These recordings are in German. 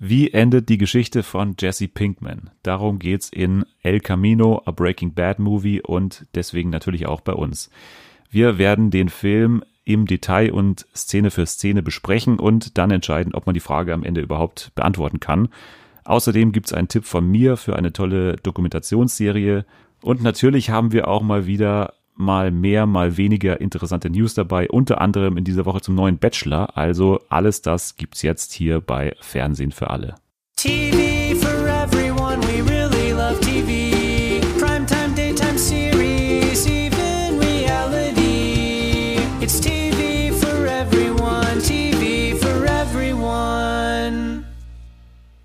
Wie endet die Geschichte von Jesse Pinkman? Darum geht's in El Camino, a Breaking Bad Movie und deswegen natürlich auch bei uns. Wir werden den Film im Detail und Szene für Szene besprechen und dann entscheiden, ob man die Frage am Ende überhaupt beantworten kann. Außerdem gibt's einen Tipp von mir für eine tolle Dokumentationsserie und natürlich haben wir auch mal wieder mal mehr, mal weniger interessante News dabei, unter anderem in dieser Woche zum neuen Bachelor. Also alles das gibt's jetzt hier bei Fernsehen für alle. TV for everyone, we really love TV. Primetime, daytime series, even reality. It's TV for everyone, TV for everyone.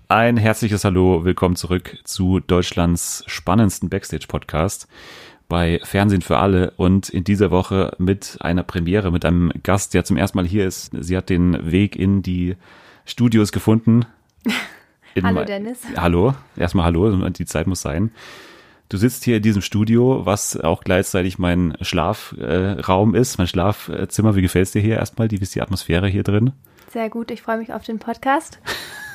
Ein herzliches Hallo, willkommen zurück zu Deutschlands spannendsten Backstage-Podcast bei Fernsehen für alle und in dieser Woche mit einer Premiere, mit einem Gast, der zum ersten Mal hier ist. Sie hat den Weg in die Studios gefunden. hallo Dennis. Hallo, erstmal hallo, die Zeit muss sein. Du sitzt hier in diesem Studio, was auch gleichzeitig mein Schlafraum äh, ist, mein Schlafzimmer. Wie gefällt es dir hier erstmal? Wie ist die Atmosphäre hier drin? Sehr gut, ich freue mich auf den Podcast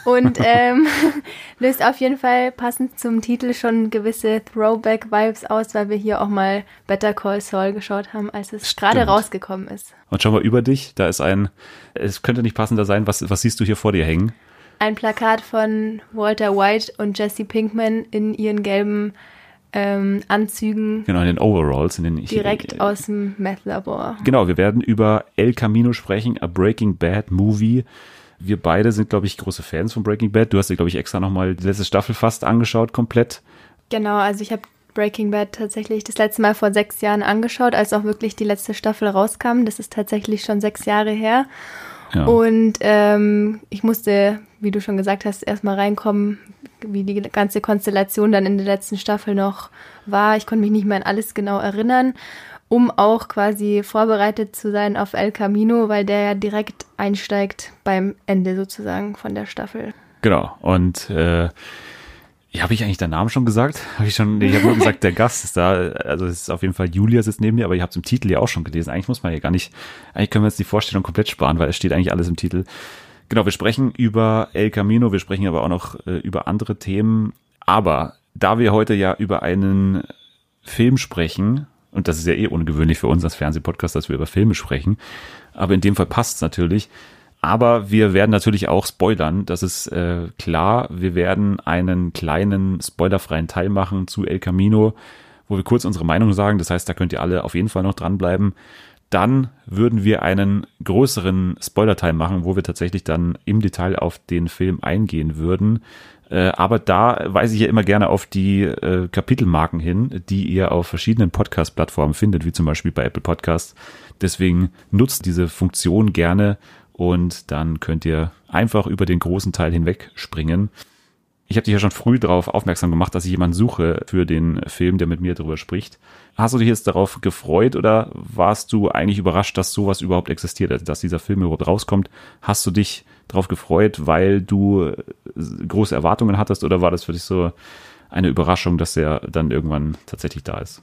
und ähm, löst auf jeden Fall passend zum Titel schon gewisse Throwback-Vibes aus, weil wir hier auch mal Better Call Saul geschaut haben, als es gerade rausgekommen ist. Und schau mal über dich, da ist ein, es könnte nicht passender sein, was, was siehst du hier vor dir hängen? Ein Plakat von Walter White und Jesse Pinkman in ihren gelben ähm, Anzügen. Genau, in den Overalls. In den, direkt ich, aus dem Meth-Labor. Genau, wir werden über El Camino sprechen, a Breaking Bad Movie. Wir beide sind, glaube ich, große Fans von Breaking Bad. Du hast dir, glaube ich, extra nochmal die letzte Staffel fast angeschaut, komplett. Genau, also ich habe Breaking Bad tatsächlich das letzte Mal vor sechs Jahren angeschaut, als auch wirklich die letzte Staffel rauskam. Das ist tatsächlich schon sechs Jahre her. Ja. Und ähm, ich musste, wie du schon gesagt hast, erstmal reinkommen, wie die ganze Konstellation dann in der letzten Staffel noch war. Ich konnte mich nicht mehr an alles genau erinnern um auch quasi vorbereitet zu sein auf El Camino, weil der ja direkt einsteigt beim Ende sozusagen von der Staffel. Genau. Und äh, habe ich eigentlich deinen Namen schon gesagt? Habe ich schon? Ich habe nur gesagt, der Gast ist da. Also es ist auf jeden Fall Julia sitzt neben mir, aber ihr habt es im Titel ja auch schon gelesen. Eigentlich muss man ja gar nicht. Eigentlich können wir jetzt die Vorstellung komplett sparen, weil es steht eigentlich alles im Titel. Genau, wir sprechen über El Camino, wir sprechen aber auch noch äh, über andere Themen. Aber da wir heute ja über einen Film sprechen, und das ist ja eh ungewöhnlich für uns als Fernsehpodcast, dass wir über Filme sprechen. Aber in dem Fall passt es natürlich. Aber wir werden natürlich auch spoilern. Das ist äh, klar. Wir werden einen kleinen spoilerfreien Teil machen zu El Camino, wo wir kurz unsere Meinung sagen. Das heißt, da könnt ihr alle auf jeden Fall noch dranbleiben. Dann würden wir einen größeren Spoiler-Teil machen, wo wir tatsächlich dann im Detail auf den Film eingehen würden. Äh, aber da weise ich ja immer gerne auf die äh, Kapitelmarken hin, die ihr auf verschiedenen Podcast-Plattformen findet, wie zum Beispiel bei Apple Podcasts. Deswegen nutzt diese Funktion gerne und dann könnt ihr einfach über den großen Teil hinweg springen. Ich habe dich ja schon früh darauf aufmerksam gemacht, dass ich jemanden suche für den Film, der mit mir darüber spricht. Hast du dich jetzt darauf gefreut oder warst du eigentlich überrascht, dass sowas überhaupt existiert, dass dieser Film überhaupt rauskommt? Hast du dich darauf gefreut, weil du äh, große Erwartungen hattest oder war das für dich so eine Überraschung, dass er dann irgendwann tatsächlich da ist?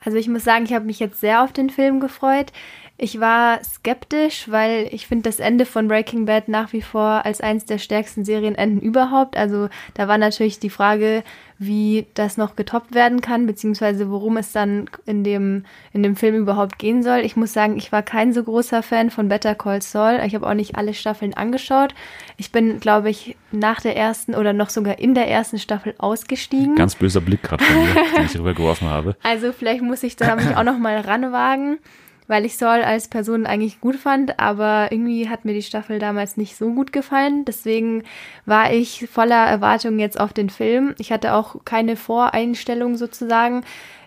Also ich muss sagen, ich habe mich jetzt sehr auf den Film gefreut. Ich war skeptisch, weil ich finde das Ende von Breaking Bad nach wie vor als eines der stärksten Serienenden überhaupt. Also da war natürlich die Frage, wie das noch getoppt werden kann, beziehungsweise worum es dann in dem, in dem Film überhaupt gehen soll. Ich muss sagen, ich war kein so großer Fan von Better Call Saul. Ich habe auch nicht alle Staffeln angeschaut. Ich bin, glaube ich, nach der ersten oder noch sogar in der ersten Staffel ausgestiegen. Ganz böser Blick gerade von mir, den ich rübergeworfen habe. Also vielleicht muss ich da mich auch noch mal ranwagen weil ich Saul als Person eigentlich gut fand, aber irgendwie hat mir die Staffel damals nicht so gut gefallen. Deswegen war ich voller Erwartung jetzt auf den Film. Ich hatte auch keine Voreinstellung sozusagen.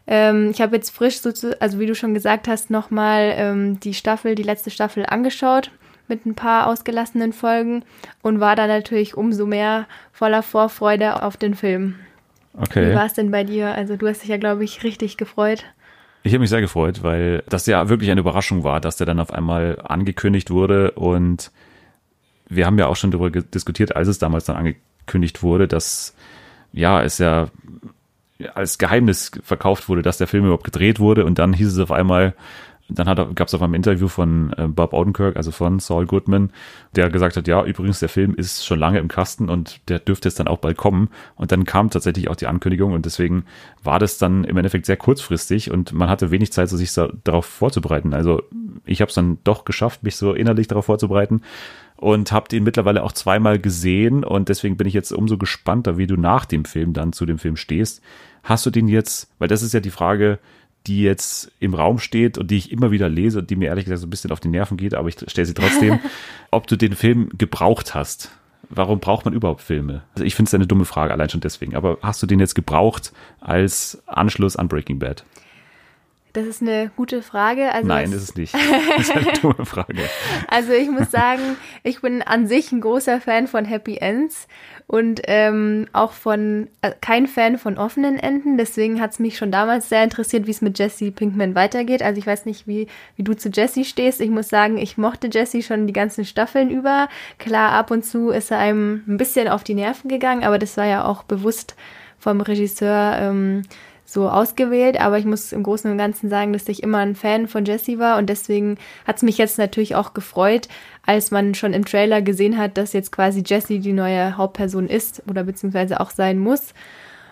Ähm, ich habe jetzt frisch, also wie du schon gesagt hast, nochmal ähm, die Staffel, die letzte Staffel angeschaut mit ein paar ausgelassenen Folgen und war da natürlich umso mehr voller Vorfreude auf den Film. Okay. Wie war es denn bei dir? Also du hast dich ja, glaube ich, richtig gefreut. Ich habe mich sehr gefreut, weil das ja wirklich eine Überraschung war, dass der dann auf einmal angekündigt wurde. Und wir haben ja auch schon darüber diskutiert, als es damals dann angekündigt wurde, dass ja, es ja als Geheimnis verkauft wurde, dass der Film überhaupt gedreht wurde. Und dann hieß es auf einmal, dann gab es auf einem Interview von äh, Bob Odenkirk, also von Saul Goodman, der gesagt hat, ja, übrigens, der Film ist schon lange im Kasten und der dürfte jetzt dann auch bald kommen. Und dann kam tatsächlich auch die Ankündigung und deswegen war das dann im Endeffekt sehr kurzfristig und man hatte wenig Zeit, sich so darauf vorzubereiten. Also ich habe es dann doch geschafft, mich so innerlich darauf vorzubereiten und habe den mittlerweile auch zweimal gesehen und deswegen bin ich jetzt umso gespannter, wie du nach dem Film dann zu dem Film stehst. Hast du den jetzt, weil das ist ja die Frage, die jetzt im Raum steht und die ich immer wieder lese und die mir ehrlich gesagt so ein bisschen auf die Nerven geht, aber ich stelle sie trotzdem, ob du den Film gebraucht hast. Warum braucht man überhaupt Filme? Also ich finde es eine dumme Frage, allein schon deswegen. Aber hast du den jetzt gebraucht als Anschluss an Breaking Bad? Das ist eine gute Frage. Also Nein, ist es nicht. Das ist eine dumme Frage. Also ich muss sagen, ich bin an sich ein großer Fan von Happy Ends und ähm, auch von äh, kein Fan von offenen Enden. Deswegen hat es mich schon damals sehr interessiert, wie es mit Jesse Pinkman weitergeht. Also ich weiß nicht, wie, wie du zu Jesse stehst. Ich muss sagen, ich mochte Jesse schon die ganzen Staffeln über. Klar, ab und zu ist er einem ein bisschen auf die Nerven gegangen, aber das war ja auch bewusst vom Regisseur. Ähm, so ausgewählt, aber ich muss im Großen und Ganzen sagen, dass ich immer ein Fan von Jessie war und deswegen hat es mich jetzt natürlich auch gefreut, als man schon im Trailer gesehen hat, dass jetzt quasi Jessie die neue Hauptperson ist oder beziehungsweise auch sein muss.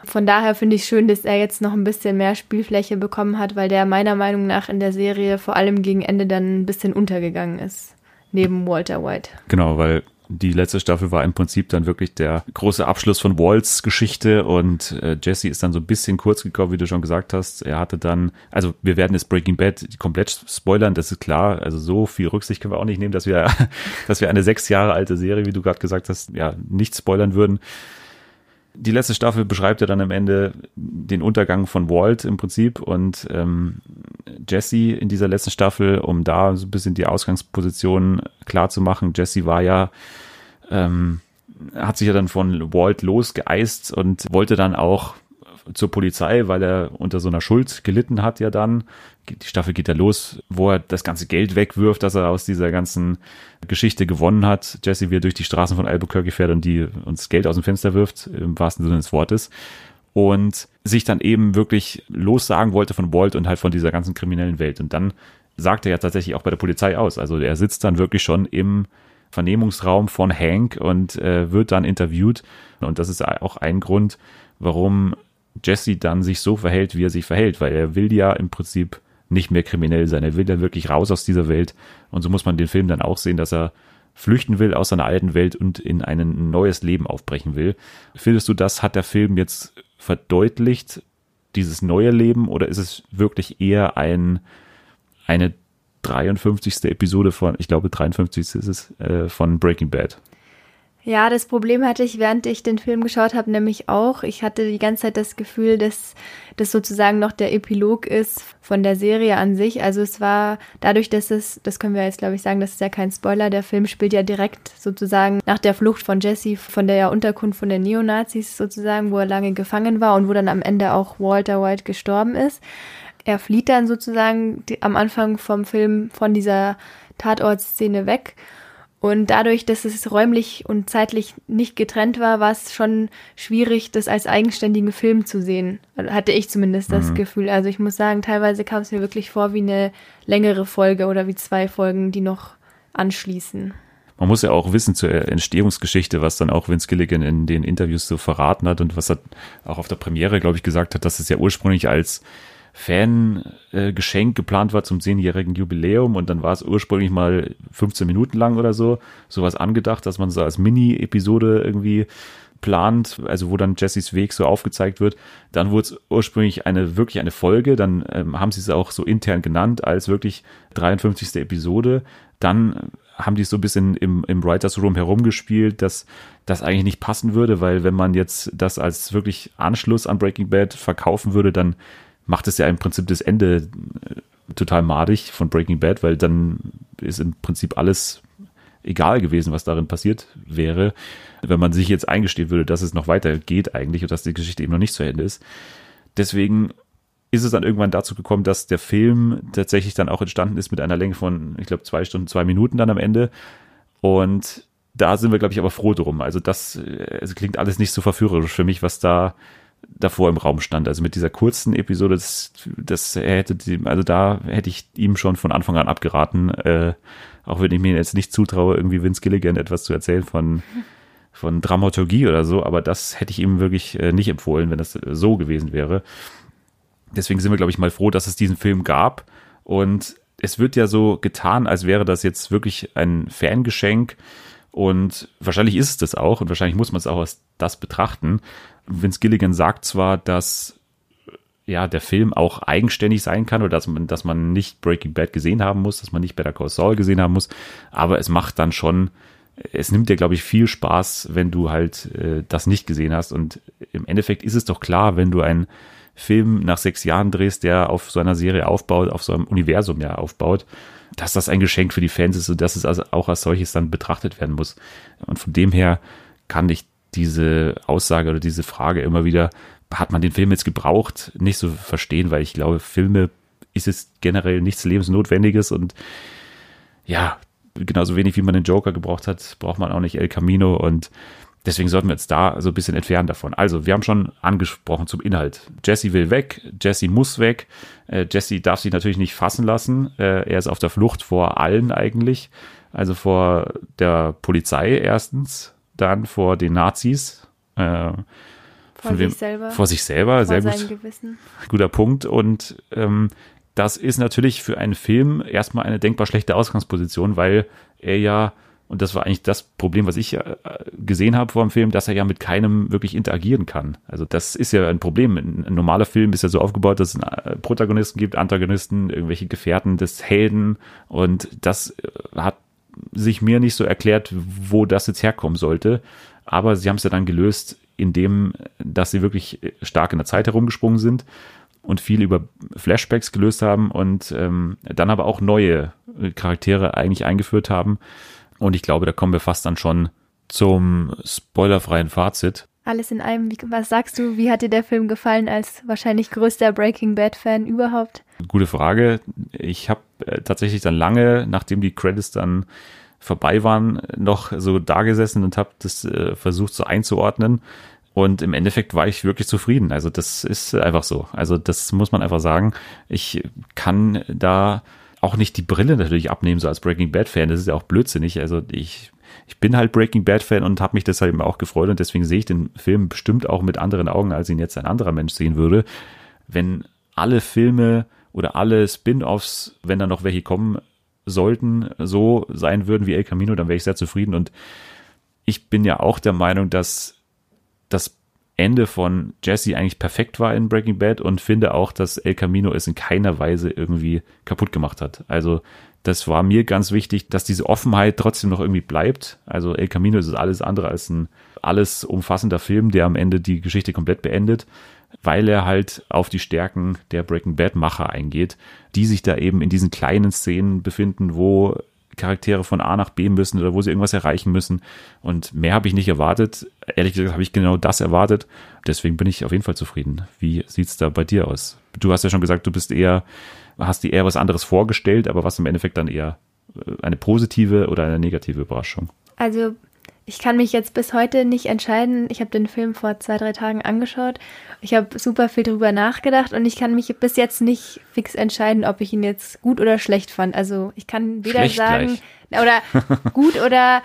Von daher finde ich schön, dass er jetzt noch ein bisschen mehr Spielfläche bekommen hat, weil der meiner Meinung nach in der Serie vor allem gegen Ende dann ein bisschen untergegangen ist, neben Walter White. Genau, weil die letzte Staffel war im Prinzip dann wirklich der große Abschluss von Walls Geschichte und äh, Jesse ist dann so ein bisschen kurz gekommen, wie du schon gesagt hast. Er hatte dann, also wir werden jetzt Breaking Bad komplett spoilern, das ist klar. Also so viel Rücksicht können wir auch nicht nehmen, dass wir, dass wir eine sechs Jahre alte Serie, wie du gerade gesagt hast, ja, nicht spoilern würden die letzte Staffel beschreibt ja dann am Ende den Untergang von Walt im Prinzip und ähm, Jesse in dieser letzten Staffel, um da so ein bisschen die Ausgangsposition klar zu machen. Jesse war ja, ähm, hat sich ja dann von Walt losgeeist und wollte dann auch zur Polizei, weil er unter so einer Schuld gelitten hat ja dann. Die Staffel geht ja los, wo er das ganze Geld wegwirft, das er aus dieser ganzen Geschichte gewonnen hat. Jesse, wie er durch die Straßen von Albuquerque fährt und die uns Geld aus dem Fenster wirft, im wahrsten Sinne des Wortes. Und sich dann eben wirklich lossagen wollte von Walt und halt von dieser ganzen kriminellen Welt. Und dann sagt er ja tatsächlich auch bei der Polizei aus. Also er sitzt dann wirklich schon im Vernehmungsraum von Hank und äh, wird dann interviewt. Und das ist auch ein Grund, warum Jesse dann sich so verhält, wie er sich verhält, weil er will ja im Prinzip nicht mehr kriminell sein. Er will ja wirklich raus aus dieser Welt. Und so muss man den Film dann auch sehen, dass er flüchten will aus seiner alten Welt und in ein neues Leben aufbrechen will. Findest du, das hat der Film jetzt verdeutlicht, dieses neue Leben, oder ist es wirklich eher ein, eine 53. Episode von, ich glaube 53. ist es, äh, von Breaking Bad? Ja, das Problem hatte ich, während ich den Film geschaut habe, nämlich auch. Ich hatte die ganze Zeit das Gefühl, dass das sozusagen noch der Epilog ist von der Serie an sich. Also es war dadurch, dass es, das können wir jetzt glaube ich sagen, das ist ja kein Spoiler, der Film spielt ja direkt sozusagen nach der Flucht von Jesse von der Unterkunft von den Neonazis sozusagen, wo er lange gefangen war und wo dann am Ende auch Walter White gestorben ist. Er flieht dann sozusagen am Anfang vom Film von dieser Tatortszene weg und dadurch, dass es räumlich und zeitlich nicht getrennt war, war es schon schwierig, das als eigenständigen Film zu sehen. Hatte ich zumindest das mhm. Gefühl. Also ich muss sagen, teilweise kam es mir wirklich vor wie eine längere Folge oder wie zwei Folgen, die noch anschließen. Man muss ja auch wissen zur Entstehungsgeschichte, was dann auch Vince Gilligan in den Interviews so verraten hat und was er auch auf der Premiere, glaube ich, gesagt hat, dass es ja ursprünglich als Fangeschenk geplant war zum zehnjährigen Jubiläum und dann war es ursprünglich mal 15 Minuten lang oder so, sowas angedacht, dass man so als Mini-Episode irgendwie plant, also wo dann Jessys Weg so aufgezeigt wird. Dann wurde es ursprünglich eine wirklich eine Folge, dann ähm, haben sie es auch so intern genannt als wirklich 53. Episode. Dann haben die so ein bisschen im, im Writers Room herumgespielt, dass das eigentlich nicht passen würde, weil wenn man jetzt das als wirklich Anschluss an Breaking Bad verkaufen würde, dann macht es ja im Prinzip das Ende äh, total madig von Breaking Bad, weil dann ist im Prinzip alles egal gewesen, was darin passiert wäre, wenn man sich jetzt eingestehen würde, dass es noch weitergeht eigentlich und dass die Geschichte eben noch nicht zu Ende ist. Deswegen ist es dann irgendwann dazu gekommen, dass der Film tatsächlich dann auch entstanden ist mit einer Länge von, ich glaube, zwei Stunden, zwei Minuten dann am Ende. Und da sind wir, glaube ich, aber froh drum. Also das also klingt alles nicht so verführerisch für mich, was da davor im Raum stand. Also mit dieser kurzen Episode, das, das hätte, die, also da hätte ich ihm schon von Anfang an abgeraten, äh, auch wenn ich mir jetzt nicht zutraue, irgendwie Vince Gilligan etwas zu erzählen von, von Dramaturgie oder so, aber das hätte ich ihm wirklich äh, nicht empfohlen, wenn das so gewesen wäre. Deswegen sind wir, glaube ich, mal froh, dass es diesen Film gab. Und es wird ja so getan, als wäre das jetzt wirklich ein Fangeschenk. Und wahrscheinlich ist es das auch. Und wahrscheinlich muss man es auch als das betrachten. Vince Gilligan sagt zwar, dass ja, der Film auch eigenständig sein kann oder dass man, dass man nicht Breaking Bad gesehen haben muss, dass man nicht Better Call Saul gesehen haben muss, aber es macht dann schon, es nimmt dir, glaube ich, viel Spaß, wenn du halt äh, das nicht gesehen hast und im Endeffekt ist es doch klar, wenn du einen Film nach sechs Jahren drehst, der auf so einer Serie aufbaut, auf so einem Universum ja aufbaut, dass das ein Geschenk für die Fans ist und dass es also auch als solches dann betrachtet werden muss. Und von dem her kann ich diese Aussage oder diese Frage immer wieder, hat man den Film jetzt gebraucht, nicht so verstehen, weil ich glaube, Filme ist es generell nichts Lebensnotwendiges und ja, genauso wenig wie man den Joker gebraucht hat, braucht man auch nicht El Camino und deswegen sollten wir jetzt da so ein bisschen entfernen davon. Also, wir haben schon angesprochen zum Inhalt. Jesse will weg, Jesse muss weg, äh, Jesse darf sich natürlich nicht fassen lassen, äh, er ist auf der Flucht vor allen eigentlich, also vor der Polizei erstens, dann vor den Nazis. Äh, vor sich selber. Vor sich selber, vor sehr gut. Gewissen. Guter Punkt. Und ähm, das ist natürlich für einen Film erstmal eine denkbar schlechte Ausgangsposition, weil er ja, und das war eigentlich das Problem, was ich äh, gesehen habe vor dem Film, dass er ja mit keinem wirklich interagieren kann. Also das ist ja ein Problem. Ein, ein normaler Film ist ja so aufgebaut, dass es äh, Protagonisten gibt, Antagonisten, irgendwelche Gefährten des Helden und das äh, hat sich mir nicht so erklärt, wo das jetzt herkommen sollte. Aber sie haben es ja dann gelöst, indem, dass sie wirklich stark in der Zeit herumgesprungen sind und viel über Flashbacks gelöst haben und ähm, dann aber auch neue Charaktere eigentlich eingeführt haben. Und ich glaube, da kommen wir fast dann schon zum spoilerfreien Fazit. Alles in einem, was sagst du, wie hat dir der Film gefallen als wahrscheinlich größter Breaking Bad-Fan überhaupt? Gute Frage. Ich habe äh, tatsächlich dann lange, nachdem die Credits dann vorbei waren, noch so da gesessen und habe das äh, versucht so einzuordnen. Und im Endeffekt war ich wirklich zufrieden. Also das ist einfach so. Also das muss man einfach sagen. Ich kann da auch nicht die Brille natürlich abnehmen, so als Breaking Bad Fan. Das ist ja auch blödsinnig. Also ich, ich bin halt Breaking Bad Fan und habe mich deshalb eben auch gefreut und deswegen sehe ich den Film bestimmt auch mit anderen Augen, als ihn jetzt ein anderer Mensch sehen würde. Wenn alle Filme oder alle Spin-offs, wenn da noch welche kommen, sollten, so sein würden wie El Camino, dann wäre ich sehr zufrieden. Und ich bin ja auch der Meinung, dass das Ende von Jesse eigentlich perfekt war in Breaking Bad und finde auch, dass El Camino es in keiner Weise irgendwie kaputt gemacht hat. Also das war mir ganz wichtig, dass diese Offenheit trotzdem noch irgendwie bleibt. Also El Camino ist alles andere als ein alles umfassender Film, der am Ende die Geschichte komplett beendet weil er halt auf die Stärken der Breaking Bad Macher eingeht, die sich da eben in diesen kleinen Szenen befinden, wo Charaktere von A nach B müssen oder wo sie irgendwas erreichen müssen. Und mehr habe ich nicht erwartet. Ehrlich gesagt habe ich genau das erwartet. Deswegen bin ich auf jeden Fall zufrieden. Wie sieht's da bei dir aus? Du hast ja schon gesagt, du bist eher, hast dir eher was anderes vorgestellt, aber was im Endeffekt dann eher äh, eine positive oder eine negative Überraschung? Also ich kann mich jetzt bis heute nicht entscheiden. Ich habe den Film vor zwei, drei Tagen angeschaut. Ich habe super viel drüber nachgedacht und ich kann mich bis jetzt nicht fix entscheiden, ob ich ihn jetzt gut oder schlecht fand. Also ich kann weder schlecht sagen gleich. oder gut oder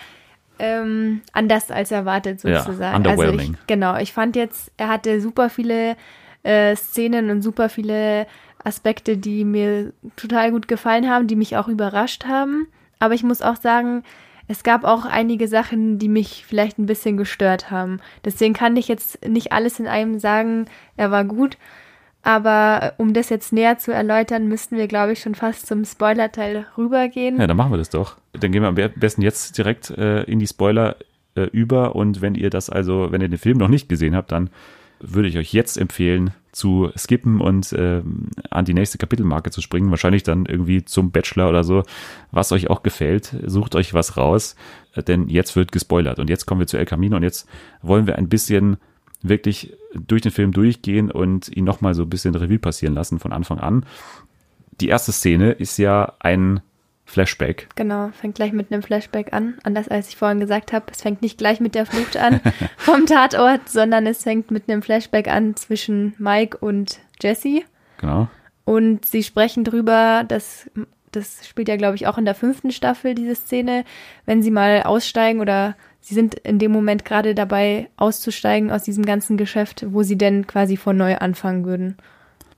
ähm, anders als erwartet sozusagen. Ja, underwhelming. Also ich, genau, ich fand jetzt, er hatte super viele äh, Szenen und super viele Aspekte, die mir total gut gefallen haben, die mich auch überrascht haben. Aber ich muss auch sagen, es gab auch einige Sachen, die mich vielleicht ein bisschen gestört haben. Deswegen kann ich jetzt nicht alles in einem sagen, er war gut. Aber um das jetzt näher zu erläutern, müssten wir, glaube ich, schon fast zum Spoiler-Teil rübergehen. Ja, dann machen wir das doch. Dann gehen wir am besten jetzt direkt äh, in die Spoiler äh, über. Und wenn ihr das also, wenn ihr den Film noch nicht gesehen habt, dann würde ich euch jetzt empfehlen, zu skippen und ähm, an die nächste Kapitelmarke zu springen. Wahrscheinlich dann irgendwie zum Bachelor oder so, was euch auch gefällt. Sucht euch was raus, äh, denn jetzt wird gespoilert. Und jetzt kommen wir zu El Camino und jetzt wollen wir ein bisschen wirklich durch den Film durchgehen und ihn nochmal so ein bisschen Revue passieren lassen von Anfang an. Die erste Szene ist ja ein Flashback. Genau, fängt gleich mit einem Flashback an. Anders als ich vorhin gesagt habe, es fängt nicht gleich mit der Flucht an vom Tatort, sondern es fängt mit einem Flashback an zwischen Mike und Jesse. Genau. Und sie sprechen drüber, dass das spielt ja, glaube ich, auch in der fünften Staffel, diese Szene, wenn sie mal aussteigen oder sie sind in dem Moment gerade dabei, auszusteigen aus diesem ganzen Geschäft, wo sie denn quasi von neu anfangen würden.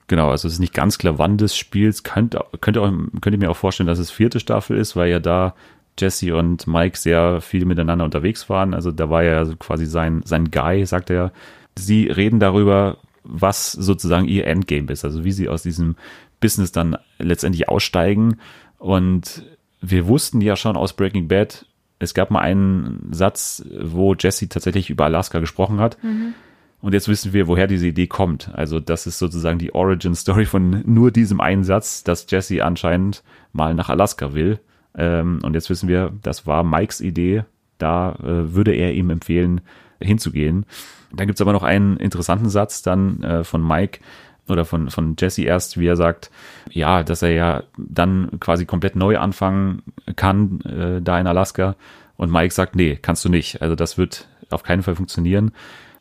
Genau, also es ist nicht ganz klar, wann des Spiels. Könnt, könnt, ihr auch, könnt ihr mir auch vorstellen, dass es vierte Staffel ist, weil ja da Jesse und Mike sehr viel miteinander unterwegs waren. Also da war ja quasi sein, sein Guy, sagt er. Sie reden darüber, was sozusagen ihr Endgame ist, also wie sie aus diesem Business dann letztendlich aussteigen. Und wir wussten ja schon aus Breaking Bad, es gab mal einen Satz, wo Jesse tatsächlich über Alaska gesprochen hat. Mhm. Und jetzt wissen wir, woher diese Idee kommt. Also das ist sozusagen die Origin Story von nur diesem einen Satz, dass Jesse anscheinend mal nach Alaska will. Ähm, und jetzt wissen wir, das war Mikes Idee. Da äh, würde er ihm empfehlen, hinzugehen. Dann gibt's aber noch einen interessanten Satz dann äh, von Mike oder von, von Jesse erst, wie er sagt, ja, dass er ja dann quasi komplett neu anfangen kann, äh, da in Alaska. Und Mike sagt, nee, kannst du nicht. Also das wird auf keinen Fall funktionieren.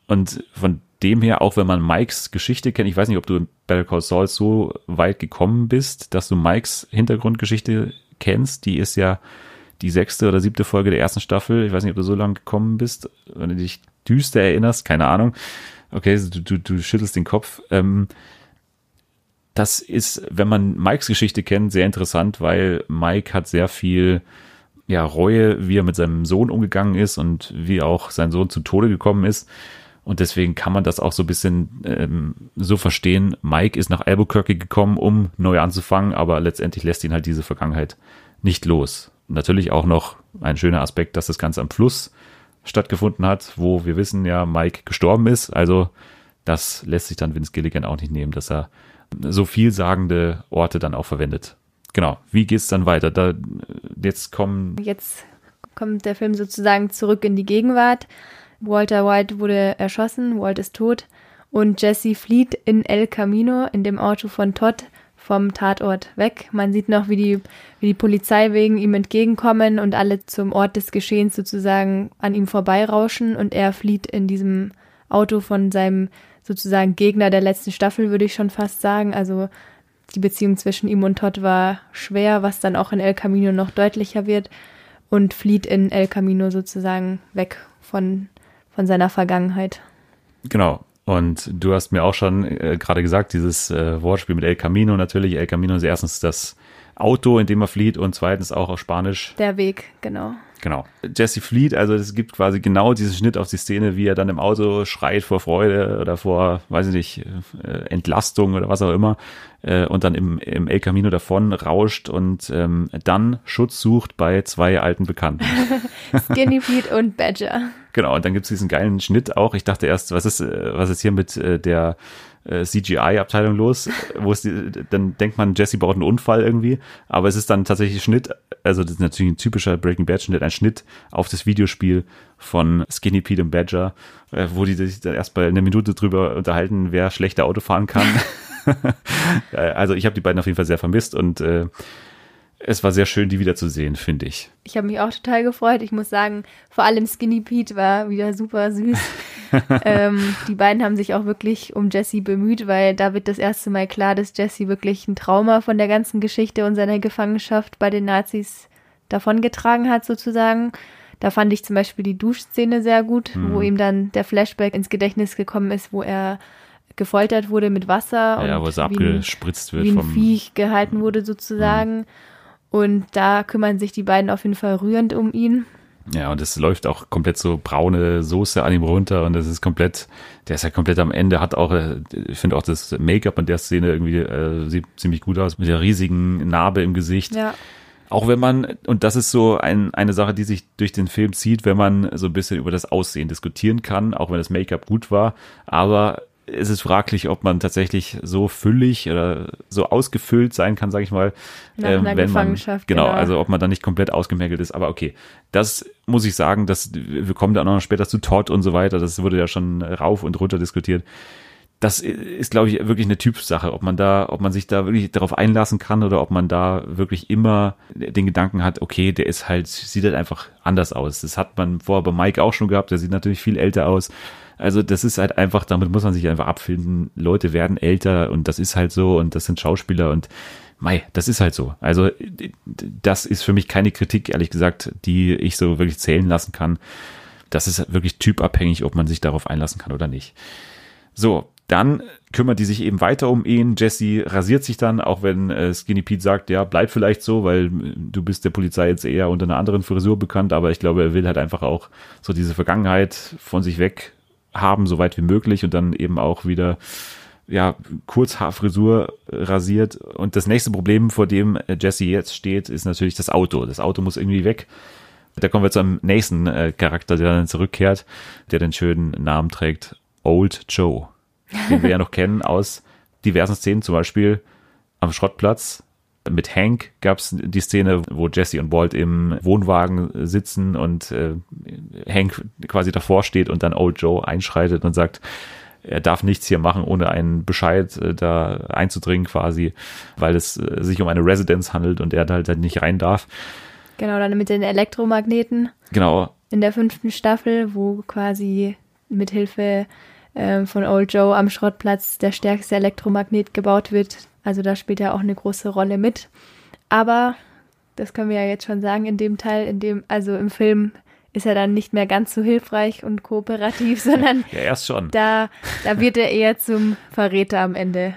Und von dem her, auch wenn man Mikes Geschichte kennt, ich weiß nicht, ob du in Better Call Saul so weit gekommen bist, dass du Mikes Hintergrundgeschichte kennst. Die ist ja die sechste oder siebte Folge der ersten Staffel. Ich weiß nicht, ob du so lange gekommen bist, wenn du dich düster erinnerst, keine Ahnung. Okay, du, du, du schüttelst den Kopf. Ähm, das ist, wenn man Mikes Geschichte kennt, sehr interessant, weil Mike hat sehr viel ja, Reue, wie er mit seinem Sohn umgegangen ist und wie auch sein Sohn zu Tode gekommen ist. Und deswegen kann man das auch so ein bisschen ähm, so verstehen. Mike ist nach Albuquerque gekommen, um neu anzufangen, aber letztendlich lässt ihn halt diese Vergangenheit nicht los. Natürlich auch noch ein schöner Aspekt, dass das Ganze am Fluss stattgefunden hat, wo wir wissen ja, Mike gestorben ist. Also das lässt sich dann Vince Gilligan auch nicht nehmen, dass er so vielsagende Orte dann auch verwendet. Genau. Wie geht's dann weiter? Da, jetzt kommen. Jetzt kommt der Film sozusagen zurück in die Gegenwart. Walter White wurde erschossen, Walt ist tot und Jesse flieht in El Camino in dem Auto von Todd vom Tatort weg. Man sieht noch, wie die, wie die Polizei wegen ihm entgegenkommen und alle zum Ort des Geschehens sozusagen an ihm vorbeirauschen und er flieht in diesem Auto von seinem sozusagen Gegner der letzten Staffel, würde ich schon fast sagen. Also die Beziehung zwischen ihm und Todd war schwer, was dann auch in El Camino noch deutlicher wird und flieht in El Camino sozusagen weg von von seiner Vergangenheit. Genau. Und du hast mir auch schon äh, gerade gesagt, dieses äh, Wortspiel mit El Camino natürlich. El Camino ist erstens das Auto, in dem er flieht und zweitens auch auf Spanisch. Der Weg, genau. Genau. Jesse flieht, also es gibt quasi genau diesen Schnitt auf die Szene, wie er dann im Auto schreit vor Freude oder vor, weiß ich nicht, äh, Entlastung oder was auch immer äh, und dann im, im El Camino davon rauscht und ähm, dann Schutz sucht bei zwei alten Bekannten. Skinny Pete und Badger. Genau, und dann gibt's diesen geilen Schnitt auch. Ich dachte erst, was ist, äh, was ist hier mit äh, der äh, CGI-Abteilung los, wo es die, dann denkt man, Jesse baut einen Unfall irgendwie, aber es ist dann tatsächlich Schnitt, also das ist natürlich ein typischer Breaking Bad Schnitt, ein Schnitt auf das Videospiel von Skinny Pete und Badger, äh, wo die sich dann erst bei einer Minute drüber unterhalten, wer schlechter Auto fahren kann. also ich habe die beiden auf jeden Fall sehr vermisst und äh, es war sehr schön, die wiederzusehen, finde ich. Ich habe mich auch total gefreut. Ich muss sagen, vor allem Skinny Pete war wieder super süß. ähm, die beiden haben sich auch wirklich um Jesse bemüht, weil da wird das erste Mal klar, dass Jesse wirklich ein Trauma von der ganzen Geschichte und seiner Gefangenschaft bei den Nazis davongetragen hat, sozusagen. Da fand ich zum Beispiel die Duschszene sehr gut, mhm. wo ihm dann der Flashback ins Gedächtnis gekommen ist, wo er gefoltert wurde mit Wasser ja, und wo es abgespritzt wird wie ein Viech gehalten wurde sozusagen. Mhm. Und da kümmern sich die beiden auf jeden Fall rührend um ihn. Ja, und es läuft auch komplett so braune Soße an ihm runter und das ist komplett, der ist ja komplett am Ende, hat auch, äh, ich finde auch das Make-up in der Szene irgendwie äh, sieht ziemlich gut aus, mit der riesigen Narbe im Gesicht. Ja. Auch wenn man, und das ist so ein, eine Sache, die sich durch den Film zieht, wenn man so ein bisschen über das Aussehen diskutieren kann, auch wenn das Make-up gut war, aber ist es fraglich, ob man tatsächlich so füllig oder so ausgefüllt sein kann, sage ich mal, Nach ähm, wenn man genau, genau, also ob man da nicht komplett ausgemergelt ist. Aber okay, das muss ich sagen, dass wir kommen da noch später zu Todd und so weiter. Das wurde ja schon rauf und runter diskutiert. Das ist, glaube ich, wirklich eine Typsache, ob man da, ob man sich da wirklich darauf einlassen kann oder ob man da wirklich immer den Gedanken hat, okay, der ist halt, sieht halt einfach anders aus. Das hat man vorher bei Mike auch schon gehabt, der sieht natürlich viel älter aus. Also das ist halt einfach, damit muss man sich einfach abfinden. Leute werden älter und das ist halt so und das sind Schauspieler und Mei, das ist halt so. Also das ist für mich keine Kritik, ehrlich gesagt, die ich so wirklich zählen lassen kann. Das ist wirklich typabhängig, ob man sich darauf einlassen kann oder nicht. So, dann kümmert die sich eben weiter um ihn. Jesse rasiert sich dann, auch wenn äh, Skinny Pete sagt, ja, bleib vielleicht so, weil äh, du bist der Polizei jetzt eher unter einer anderen Frisur bekannt, aber ich glaube, er will halt einfach auch so diese Vergangenheit von sich weg haben, so weit wie möglich und dann eben auch wieder ja, Kurzhaarfrisur rasiert. Und das nächste Problem, vor dem Jesse jetzt steht, ist natürlich das Auto. Das Auto muss irgendwie weg. Da kommen wir zum nächsten äh, Charakter, der dann zurückkehrt, der den schönen Namen trägt, Old Joe den wir ja noch kennen aus diversen Szenen, zum Beispiel am Schrottplatz. Mit Hank gab es die Szene, wo Jesse und Walt im Wohnwagen sitzen und äh, Hank quasi davor steht und dann Old Joe einschreitet und sagt, er darf nichts hier machen, ohne einen Bescheid äh, da einzudringen quasi, weil es äh, sich um eine Residenz handelt und er halt, halt nicht rein darf. Genau, dann mit den Elektromagneten. Genau. In der fünften Staffel, wo quasi mit Hilfe ähm, von Old Joe am Schrottplatz der stärkste Elektromagnet gebaut wird. Also da spielt er auch eine große Rolle mit. Aber, das können wir ja jetzt schon sagen, in dem Teil, in dem, also im Film ist er dann nicht mehr ganz so hilfreich und kooperativ, sondern ja, erst schon. Da, da wird er eher zum Verräter am Ende.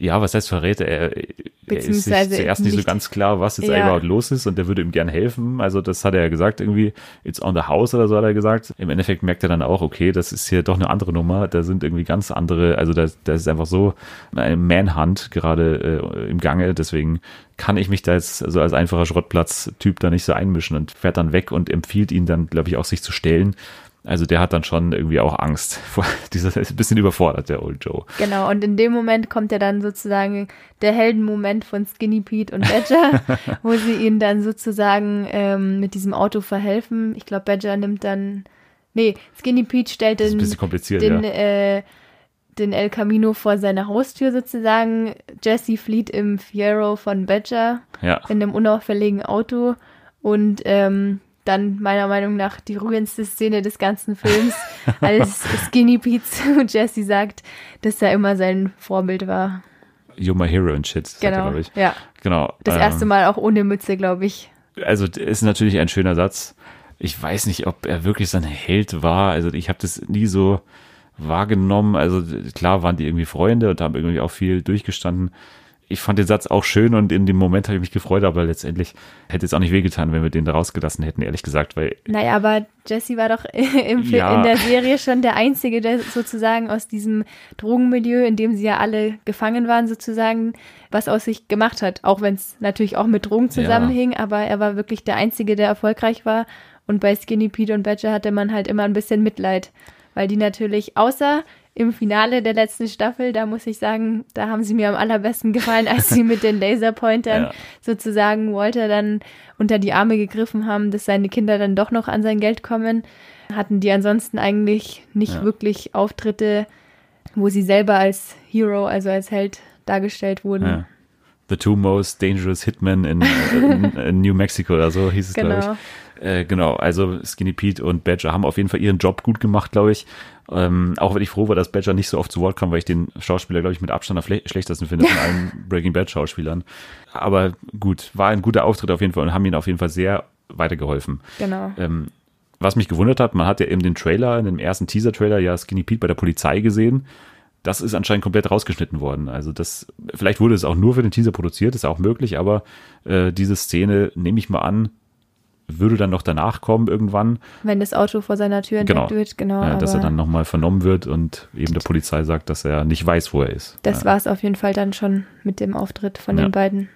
Ja, was heißt Verräter? Er, er ist sich zuerst nicht, so ganz klar, was jetzt ja. überhaupt los ist und der würde ihm gern helfen. Also das hat er ja gesagt, irgendwie, it's on the house oder so hat er gesagt. Im Endeffekt merkt er dann auch, okay, das ist hier doch eine andere Nummer. Da sind irgendwie ganz andere, also da, da ist einfach so ein Manhunt gerade äh, im Gange. Deswegen kann ich mich da jetzt so also als einfacher Schrottplatz-Typ da nicht so einmischen und fährt dann weg und empfiehlt ihn dann, glaube ich, auch sich zu stellen. Also der hat dann schon irgendwie auch Angst vor dieser, ist ein bisschen überfordert, der Old Joe. Genau, und in dem Moment kommt ja dann sozusagen der Heldenmoment von Skinny Pete und Badger, wo sie ihnen dann sozusagen ähm, mit diesem Auto verhelfen. Ich glaube, Badger nimmt dann, nee, Skinny Pete stellt den, den, ja. äh, den El Camino vor seine Haustür sozusagen. Jesse flieht im Fiero von Badger ja. in einem unauffälligen Auto und ähm, dann meiner Meinung nach die rührendste Szene des ganzen Films, als Skinny Pete zu Jesse sagt, dass er immer sein Vorbild war. You're my hero and shit, genau, glaube ich. Ja. Genau. Das ähm, erste Mal auch ohne Mütze, glaube ich. Also ist natürlich ein schöner Satz. Ich weiß nicht, ob er wirklich sein Held war. Also ich habe das nie so wahrgenommen. Also klar waren die irgendwie Freunde und haben irgendwie auch viel durchgestanden ich fand den Satz auch schön und in dem Moment habe ich mich gefreut, aber letztendlich hätte es auch nicht wehgetan, wenn wir den da rausgelassen hätten, ehrlich gesagt, weil. Naja, aber Jesse war doch im ja. in der Serie schon der Einzige, der sozusagen aus diesem Drogenmilieu, in dem sie ja alle gefangen waren, sozusagen, was aus sich gemacht hat. Auch wenn es natürlich auch mit Drogen zusammenhing, ja. aber er war wirklich der Einzige, der erfolgreich war. Und bei Skinny Pete und Badger hatte man halt immer ein bisschen Mitleid, weil die natürlich außer im Finale der letzten Staffel, da muss ich sagen, da haben sie mir am allerbesten gefallen, als sie mit den Laserpointern ja. sozusagen Walter dann unter die Arme gegriffen haben, dass seine Kinder dann doch noch an sein Geld kommen. Hatten die ansonsten eigentlich nicht ja. wirklich Auftritte, wo sie selber als Hero, also als Held dargestellt wurden. Ja. The Two Most Dangerous Hitmen in, in, in New Mexico oder so hieß es, genau. glaube ich. Äh, genau, also Skinny Pete und Badger haben auf jeden Fall ihren Job gut gemacht, glaube ich. Ähm, auch wenn ich froh war, dass Badger nicht so oft zu Wort kam, weil ich den Schauspieler, glaube ich, mit Abstand am schlechtesten finde von allen Breaking Bad Schauspielern. Aber gut, war ein guter Auftritt auf jeden Fall und haben ihn auf jeden Fall sehr weitergeholfen. Genau. Ähm, was mich gewundert hat, man hat ja eben den Trailer, in dem ersten Teaser-Trailer ja Skinny Pete bei der Polizei gesehen. Das ist anscheinend komplett rausgeschnitten worden. Also das, vielleicht wurde es auch nur für den Teaser produziert, ist auch möglich, aber äh, diese Szene, nehme ich mal an, würde dann noch danach kommen irgendwann. Wenn das Auto vor seiner Tür entdeckt genau. wird, genau. Ja, dass er dann nochmal vernommen wird und eben der Polizei sagt, dass er nicht weiß, wo er ist. Das ja. war es auf jeden Fall dann schon mit dem Auftritt von ja. den beiden.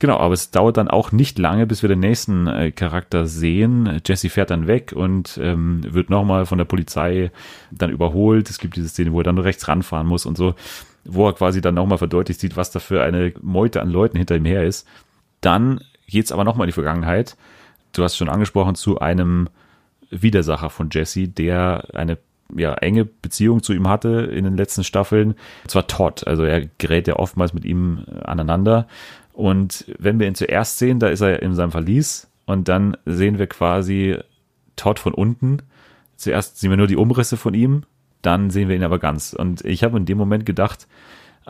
Genau, aber es dauert dann auch nicht lange, bis wir den nächsten äh, Charakter sehen. Jesse fährt dann weg und ähm, wird nochmal von der Polizei dann überholt. Es gibt diese Szene, wo er dann nur rechts ranfahren muss und so, wo er quasi dann nochmal verdeutlicht sieht, was da für eine Meute an Leuten hinter ihm her ist. Dann geht's aber nochmal in die Vergangenheit du hast schon angesprochen, zu einem Widersacher von Jesse, der eine ja, enge Beziehung zu ihm hatte in den letzten Staffeln. Und zwar Todd. Also er gerät ja oftmals mit ihm äh, aneinander. Und wenn wir ihn zuerst sehen, da ist er in seinem Verlies und dann sehen wir quasi Todd von unten. Zuerst sehen wir nur die Umrisse von ihm, dann sehen wir ihn aber ganz. Und ich habe in dem Moment gedacht,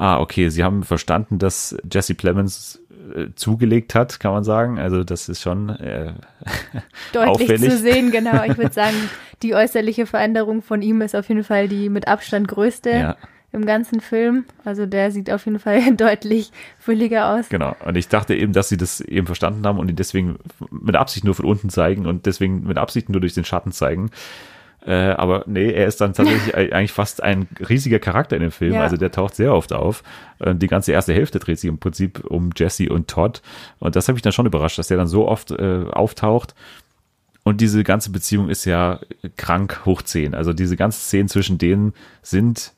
ah, okay, sie haben verstanden, dass Jesse Plemons äh, zugelegt hat, kann man sagen. Also das ist schon äh, Deutlich auffällig. zu sehen, genau. Ich würde sagen, die äußerliche Veränderung von ihm ist auf jeden Fall die mit Abstand größte Ja, im ganzen Film. Also der sieht auf jeden Fall deutlich fülliger aus. genau. Und ich dachte eben, dass sie das eben verstanden haben und ihn deswegen mit Absicht nur von unten zeigen und deswegen mit Absicht nur durch den Schatten zeigen. Äh, aber nee, er ist dann tatsächlich eigentlich fast ein riesiger Charakter in dem Film. Ja. Also der taucht sehr oft auf. Äh, Die ganze erste Hälfte dreht sich im Prinzip um Jesse und Todd. Und das habe ich dann schon überrascht, dass der dann so oft äh, auftaucht. Und diese ganze Beziehung ist ja krank hoch 10. Also diese ganzen Szenen zwischen denen sind,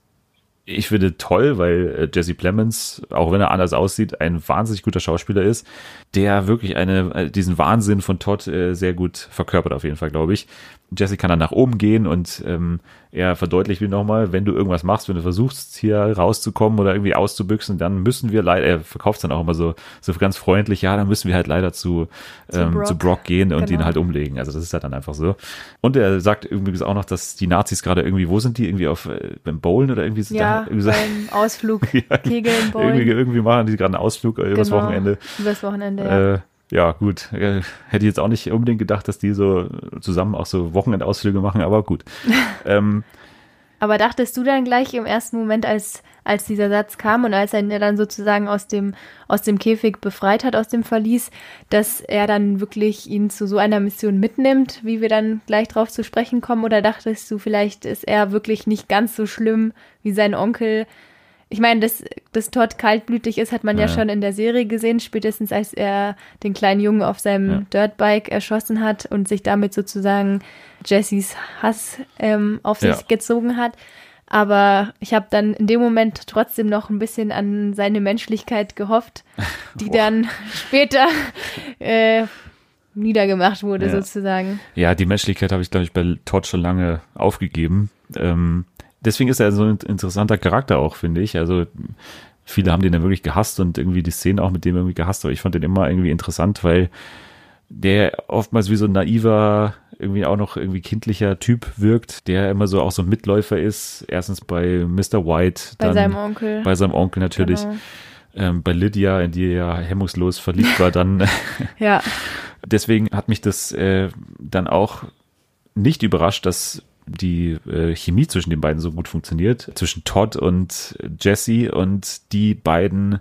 ich finde, toll, weil äh, Jesse Plemons, auch wenn er anders aussieht, ein wahnsinnig guter Schauspieler ist, der wirklich eine, äh, diesen Wahnsinn von Todd sehr gut verkörpert, auf jeden Fall, glaube ich. Jesse kann dann nach oben gehen und ähm, er verdeutlicht mir nochmal, wenn du irgendwas machst, wenn du versuchst, hier rauszukommen oder irgendwie auszubüchsen, dann müssen wir leider, er verkauft dann auch immer so, so ganz freundlich, ja, dann müssen wir halt leider zu, Zu ähm, Brock. zu Brock gehen und Genau. ihn halt umlegen. Also das ist halt dann einfach so. Und er sagt übrigens auch noch, dass die Nazis gerade irgendwie, wo sind die? Irgendwie auf äh, beim Bowlen oder irgendwie sind Ja, da irgendwie, beim Ausflug, Ja, Kegeln, irgendwie, Bowlen. irgendwie machen die gerade einen Ausflug äh, übers Genau. Wochenende. Übers Wochenende. Äh, ja, gut. Äh, hätte ich jetzt auch nicht unbedingt gedacht, dass die so zusammen auch so Wochenendausflüge machen, aber gut. ähm, Aber dachtest du dann gleich im ersten Moment, als, als dieser Satz kam und als er ihn dann sozusagen aus dem, aus dem Käfig befreit hat, aus dem Verlies, dass er dann wirklich ihn zu so einer Mission mitnimmt, wie wir dann gleich drauf zu sprechen kommen? Oder dachtest du, vielleicht ist er wirklich nicht ganz so schlimm wie sein Onkel? Ich meine, dass, dass Todd kaltblütig ist, hat man ja. Ja. schon in der Serie gesehen, spätestens als er den kleinen Jungen auf seinem Ja. Dirtbike erschossen hat und sich damit sozusagen Jessys Hass ähm, auf sich Ja. gezogen hat. Aber ich habe dann in dem Moment trotzdem noch ein bisschen an seine Menschlichkeit gehofft, die Boah. dann später äh, niedergemacht wurde, sozusagen. ja, die Menschlichkeit habe ich, glaube ich, bei Todd schon lange aufgegeben. Ähm, deswegen ist er so ein interessanter Charakter auch, finde ich. Also viele haben den ja wirklich gehasst und irgendwie die Szene auch mit dem irgendwie gehasst, aber ich fand den immer irgendwie interessant, weil der oftmals wie so ein naiver, irgendwie auch noch irgendwie kindlicher Typ wirkt, der immer so auch so ein Mitläufer ist. Erstens bei Mr. White, Bei dann seinem Onkel. bei seinem Onkel natürlich, Genau. ähm, bei Lydia, in die er hemmungslos verliebt war, dann Ja, deswegen hat mich das äh, dann auch nicht überrascht, dass die äh, Chemie zwischen den beiden so gut funktioniert, zwischen Todd und Jesse und die beiden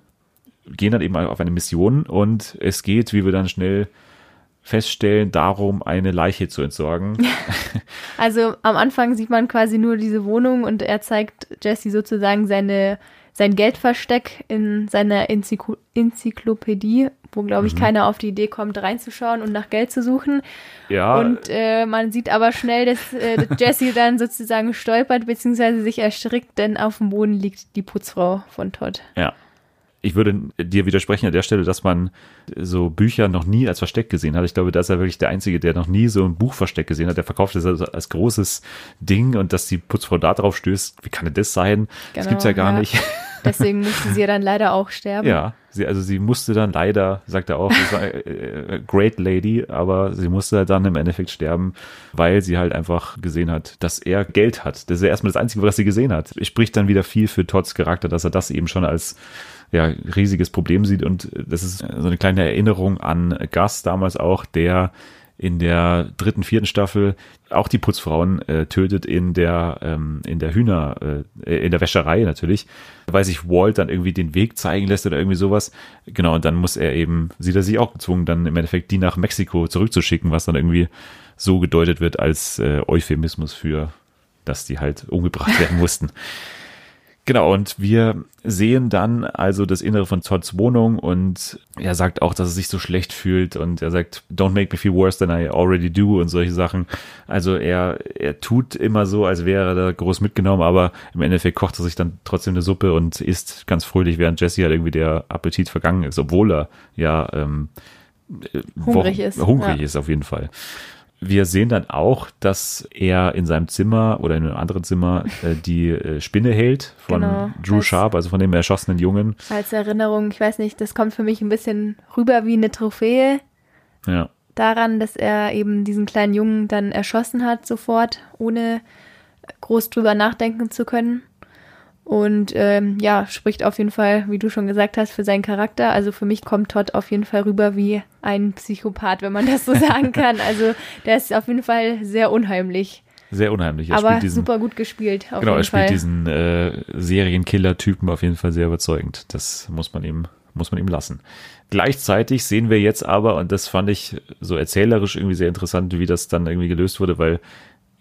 gehen dann eben auf eine Mission und es geht, wie wir dann schnell feststellen, darum, eine Leiche zu entsorgen. also am Anfang sieht man quasi nur diese Wohnung und er zeigt Jesse sozusagen seine, sein Geldversteck in seiner Enzyklo Enzyklopädie, wo, glaube Mhm. ich, keiner auf die Idee kommt, reinzuschauen und nach Geld zu suchen. Ja, Und äh, man sieht aber schnell, dass äh, Jesse dann sozusagen stolpert bzw. sich erstrickt, denn auf dem Boden liegt die Putzfrau von Todd. Ja. Ich würde dir widersprechen an der Stelle, dass man so Bücher noch nie als Versteck gesehen hat. Ich glaube, da ist er wirklich der Einzige, der noch nie so ein Buchversteck gesehen hat. Der verkauft das als, als großes Ding und dass die Putzfrau da drauf stößt. Wie kann denn das sein? das Genau, gibt's ja gar ja. nicht. Deswegen musste sie ja dann leider auch sterben. Ja, sie, also sie musste dann leider, sagt er auch, das war äh, äh, Great Lady, aber sie musste dann im Endeffekt sterben, weil sie halt einfach gesehen hat, dass er Geld hat. Das ist ja erstmal das Einzige, was sie gesehen hat. Spricht dann wieder viel für Todds Charakter, dass er das eben schon als ja, riesiges Problem sieht und das ist so eine kleine Erinnerung an Gus damals auch, der in der dritten, vierten Staffel auch die Putzfrauen äh, tötet in der ähm, in der Hühner äh, in der Wäscherei natürlich, weil sich Walt dann irgendwie den Weg zeigen lässt oder irgendwie sowas. Genau und dann muss er eben sieht er sich auch gezwungen dann im Endeffekt die nach Mexiko zurückzuschicken, was dann irgendwie so gedeutet wird als äh, Euphemismus für, dass die halt umgebracht werden mussten. Genau, und wir sehen dann also das Innere von Todds Wohnung und er sagt auch, dass er sich so schlecht fühlt und er sagt, don't make me feel worse than I already do und solche Sachen. Also er, er tut immer so, als wäre er da groß mitgenommen, aber im Endeffekt kocht er sich dann trotzdem eine Suppe und isst ganz fröhlich, während Jesse halt irgendwie der Appetit vergangen ist, obwohl er ja ähm, Hungrig Wochen- ist, Hungrig ja. ist auf jeden Fall. Wir sehen dann auch, dass er in seinem Zimmer oder in einem anderen Zimmer äh, die äh, Spinne hält von Genau. Drew Als- Sharp, also von dem erschossenen Jungen. Als Erinnerung, ich weiß nicht, das kommt für mich ein bisschen rüber wie eine Trophäe Ja, daran, dass er eben diesen kleinen Jungen dann erschossen hat sofort, ohne groß drüber nachdenken zu können. Und ähm, ja, spricht auf jeden Fall, wie du schon gesagt hast, für seinen Charakter. Also für mich kommt Todd auf jeden Fall rüber wie ein Psychopath, wenn man das so sagen kann. Also der ist auf jeden Fall sehr unheimlich, sehr unheimlich. Er aber diesen, super gut gespielt. Genau, er spielt Fall. diesen äh, Serienkiller-Typen auf jeden Fall sehr überzeugend. Das muss man ihm, muss man ihm lassen. Gleichzeitig sehen wir jetzt aber, und das fand ich so erzählerisch irgendwie sehr interessant, wie das dann irgendwie gelöst wurde, weil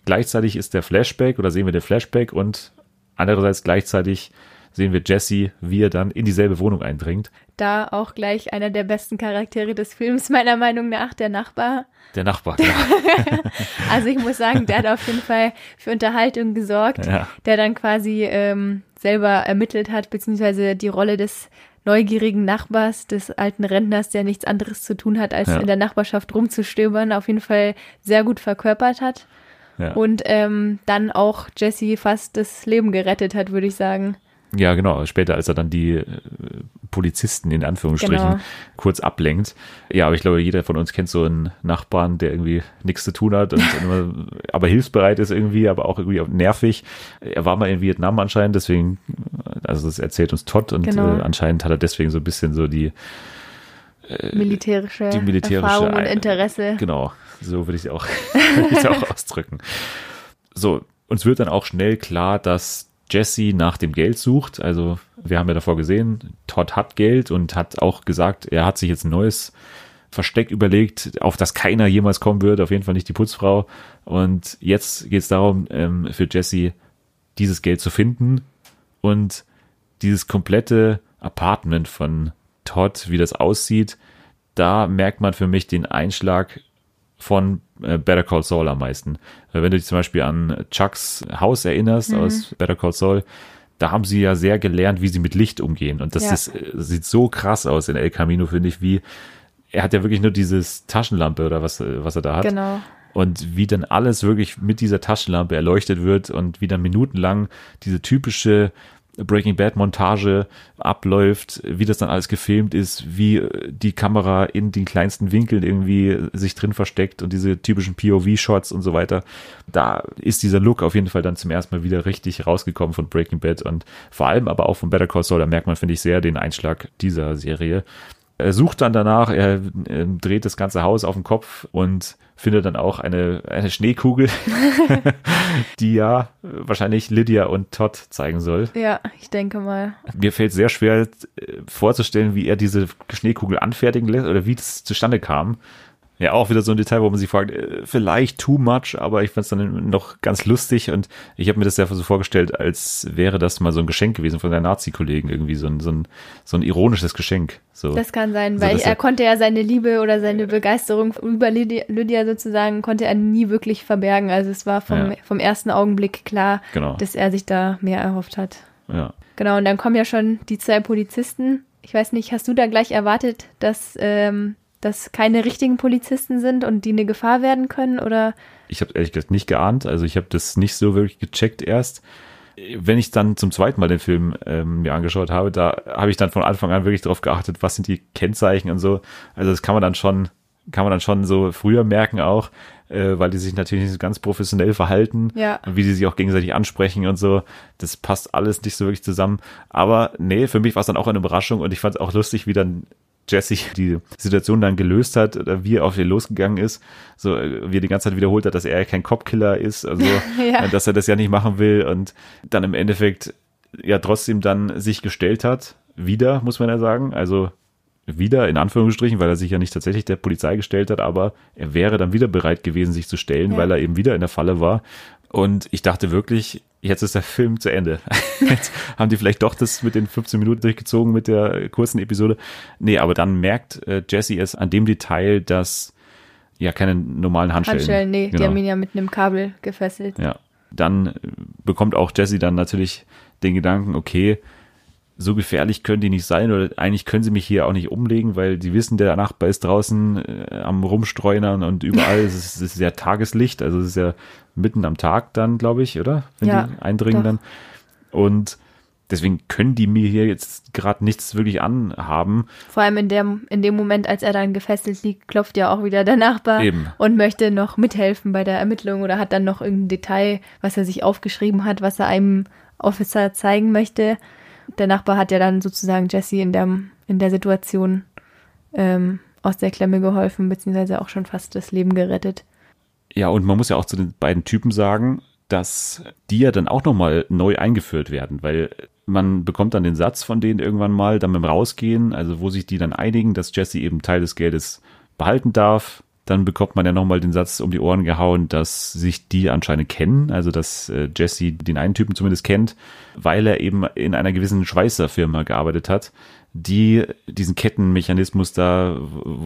gleichzeitig ist der Flashback oder sehen wir den Flashback und andererseits gleichzeitig sehen wir Jesse, wie er dann in dieselbe Wohnung eindringt. Da auch gleich einer der besten Charaktere des Films, meiner Meinung nach, der Nachbar. Der Nachbar, genau. Also ich muss sagen, der hat auf jeden Fall für Unterhaltung gesorgt, Ja. der dann quasi ähm, selber ermittelt hat, beziehungsweise die Rolle des neugierigen Nachbars, des alten Rentners, der nichts anderes zu tun hat, als Ja. in der Nachbarschaft rumzustöbern, auf jeden Fall sehr gut verkörpert hat. Ja. Und ähm, dann auch Jesse fast das Leben gerettet hat, würde ich sagen. Ja, genau. Später, als er dann die äh, Polizisten in Anführungsstrichen Genau. kurz ablenkt. Ja, aber ich glaube, jeder von uns kennt so einen Nachbarn, der irgendwie nichts zu tun hat und immer, aber hilfsbereit ist irgendwie, aber auch irgendwie nervig. Er war mal in Vietnam anscheinend, deswegen, also das erzählt uns Todd und Genau. äh, anscheinend hat er deswegen so ein bisschen so die, Militärische, Äh, die militärische Erfahrung und Interesse. Genau, so würde ich es auch, würde ich es auch ausdrücken. So, uns wird dann auch schnell klar, dass Jesse nach dem Geld sucht. Also, wir haben ja davor gesehen, Todd hat Geld und hat auch gesagt, er hat sich jetzt ein neues Versteck überlegt, auf das keiner jemals kommen wird, auf jeden Fall nicht die Putzfrau. Und jetzt geht es darum, ähm, für Jesse dieses Geld zu finden und dieses komplette Apartment von Todd, wie das aussieht, da merkt man für mich den Einschlag von äh, Better Call Saul am meisten. Wenn du dich zum Beispiel an Chucks Haus erinnerst aus Better Call Saul, da haben sie ja sehr gelernt, wie sie mit Licht umgehen. Und das Ja. ist, äh, sieht so krass aus in El Camino, finde ich, wie er hat ja wirklich nur dieses Taschenlampe oder was, äh, was er da hat. Genau. Und wie dann alles wirklich mit dieser Taschenlampe erleuchtet wird und wie dann minutenlang diese typische Breaking Bad Montage abläuft, wie das dann alles gefilmt ist, wie äh, die Kamera in den kleinsten Winkeln irgendwie sich drin versteckt und diese typischen POV-Shots und so weiter. Da ist dieser Look auf jeden Fall dann zum ersten Mal wieder richtig rausgekommen von Breaking Bad und vor allem aber auch von Better Call Saul. Da merkt man, finde ich, sehr den Einschlag dieser Serie. Er sucht dann danach, er, äh, dreht das ganze Haus auf den Kopf und findet dann auch eine, eine Schneekugel, die ja wahrscheinlich Lydia und Todd zeigen soll. Ja, ich denke mal. Mir fällt sehr schwer äh, vorzustellen, wie er diese Schneekugel anfertigen lässt oder wie das zustande kam. Ja, auch wieder so ein Detail, wo man sich fragt, äh, vielleicht too much, aber ich fand es dann noch ganz lustig und ich habe mir das ja so vorgestellt, als wäre das mal so ein Geschenk gewesen von der Nazi-Kollegen, irgendwie so ein, so, ein, so ein ironisches Geschenk. So. Das kann sein, weil das er ja- konnte ja seine Liebe oder seine Begeisterung über Lydia, Lydia sozusagen, konnte er nie wirklich verbergen. Also es war vom, Ja. vom ersten Augenblick klar, Genau. dass er sich da mehr erhofft hat. ja. Genau, und dann kommen ja schon die zwei Polizisten. Ich weiß nicht, hast du da gleich erwartet, dass ähm, das keine richtigen Polizisten sind und die eine Gefahr werden können? Oder Ich habe ehrlich gesagt nicht geahnt, also ich habe das nicht so wirklich gecheckt erst. Wenn ich dann zum zweiten Mal den Film ähm, mir angeschaut habe, da habe ich dann von Anfang an wirklich darauf geachtet, was sind die Kennzeichen und so. Also das kann man dann schon, kann man dann schon so früher merken auch, äh, weil die sich natürlich nicht so ganz professionell verhalten, Ja. wie die sich auch gegenseitig ansprechen und so. Das passt alles nicht so wirklich zusammen. Aber nee, für mich war es dann auch eine Überraschung und ich fand es auch lustig, wie dann Jesse die Situation dann gelöst hat oder wie er auf ihn losgegangen ist, so äh, wie er die ganze Zeit wiederholt hat, dass er kein Copkiller ist, also Ja. äh, dass er das ja nicht machen will und dann im Endeffekt ja trotzdem dann sich gestellt hat, wieder, muss man ja sagen, also wieder in Anführungsstrichen, weil er sich ja nicht tatsächlich der Polizei gestellt hat, aber er wäre dann wieder bereit gewesen, sich zu stellen, Ja. weil er eben wieder in der Falle war. Und ich dachte wirklich, jetzt ist der Film zu Ende. Jetzt haben die vielleicht doch das mit den 15 Minuten durchgezogen mit der kurzen Episode. Nee, aber dann merkt äh, Jesse es an dem Detail, dass ja keine normalen Handschellen. Handschellen? Nee, die Genau. haben ihn ja mit einem Kabel gefesselt. Ja, dann äh, bekommt auch Jesse dann natürlich den Gedanken, okay, so gefährlich können die nicht sein oder eigentlich können sie mich hier auch nicht umlegen, weil die wissen, der Nachbar ist draußen äh, am Rumstreunern und überall es ist es ist ja Tageslicht, also es ist ja mitten am Tag dann, glaube ich, oder? Wenn Ja, die eindringen doch. dann. Und deswegen können die mir hier jetzt gerade nichts wirklich anhaben. Vor allem in dem, in dem Moment, als er dann gefesselt liegt, klopft ja auch wieder der Nachbar Eben. und möchte noch mithelfen bei der Ermittlung oder hat dann noch irgendein Detail, was er sich aufgeschrieben hat, was er einem Officer zeigen möchte. Der Nachbar hat ja dann sozusagen Jesse in der, in der Situation ähm, aus der Klemme geholfen, beziehungsweise auch schon fast das Leben gerettet. Ja, und man muss ja auch zu den beiden Typen sagen, dass die ja dann auch nochmal neu eingeführt werden, weil man bekommt dann den Satz von denen irgendwann mal, dann beim Rausgehen, also wo sich die dann einigen, dass Jesse eben Teil des Geldes behalten darf. Dann bekommt man ja nochmal den Satz um die Ohren gehauen, dass sich die anscheinend kennen, also dass äh, Jesse den einen Typen zumindest kennt, weil er eben in einer gewissen Schweißerfirma gearbeitet hat, die diesen Kettenmechanismus da,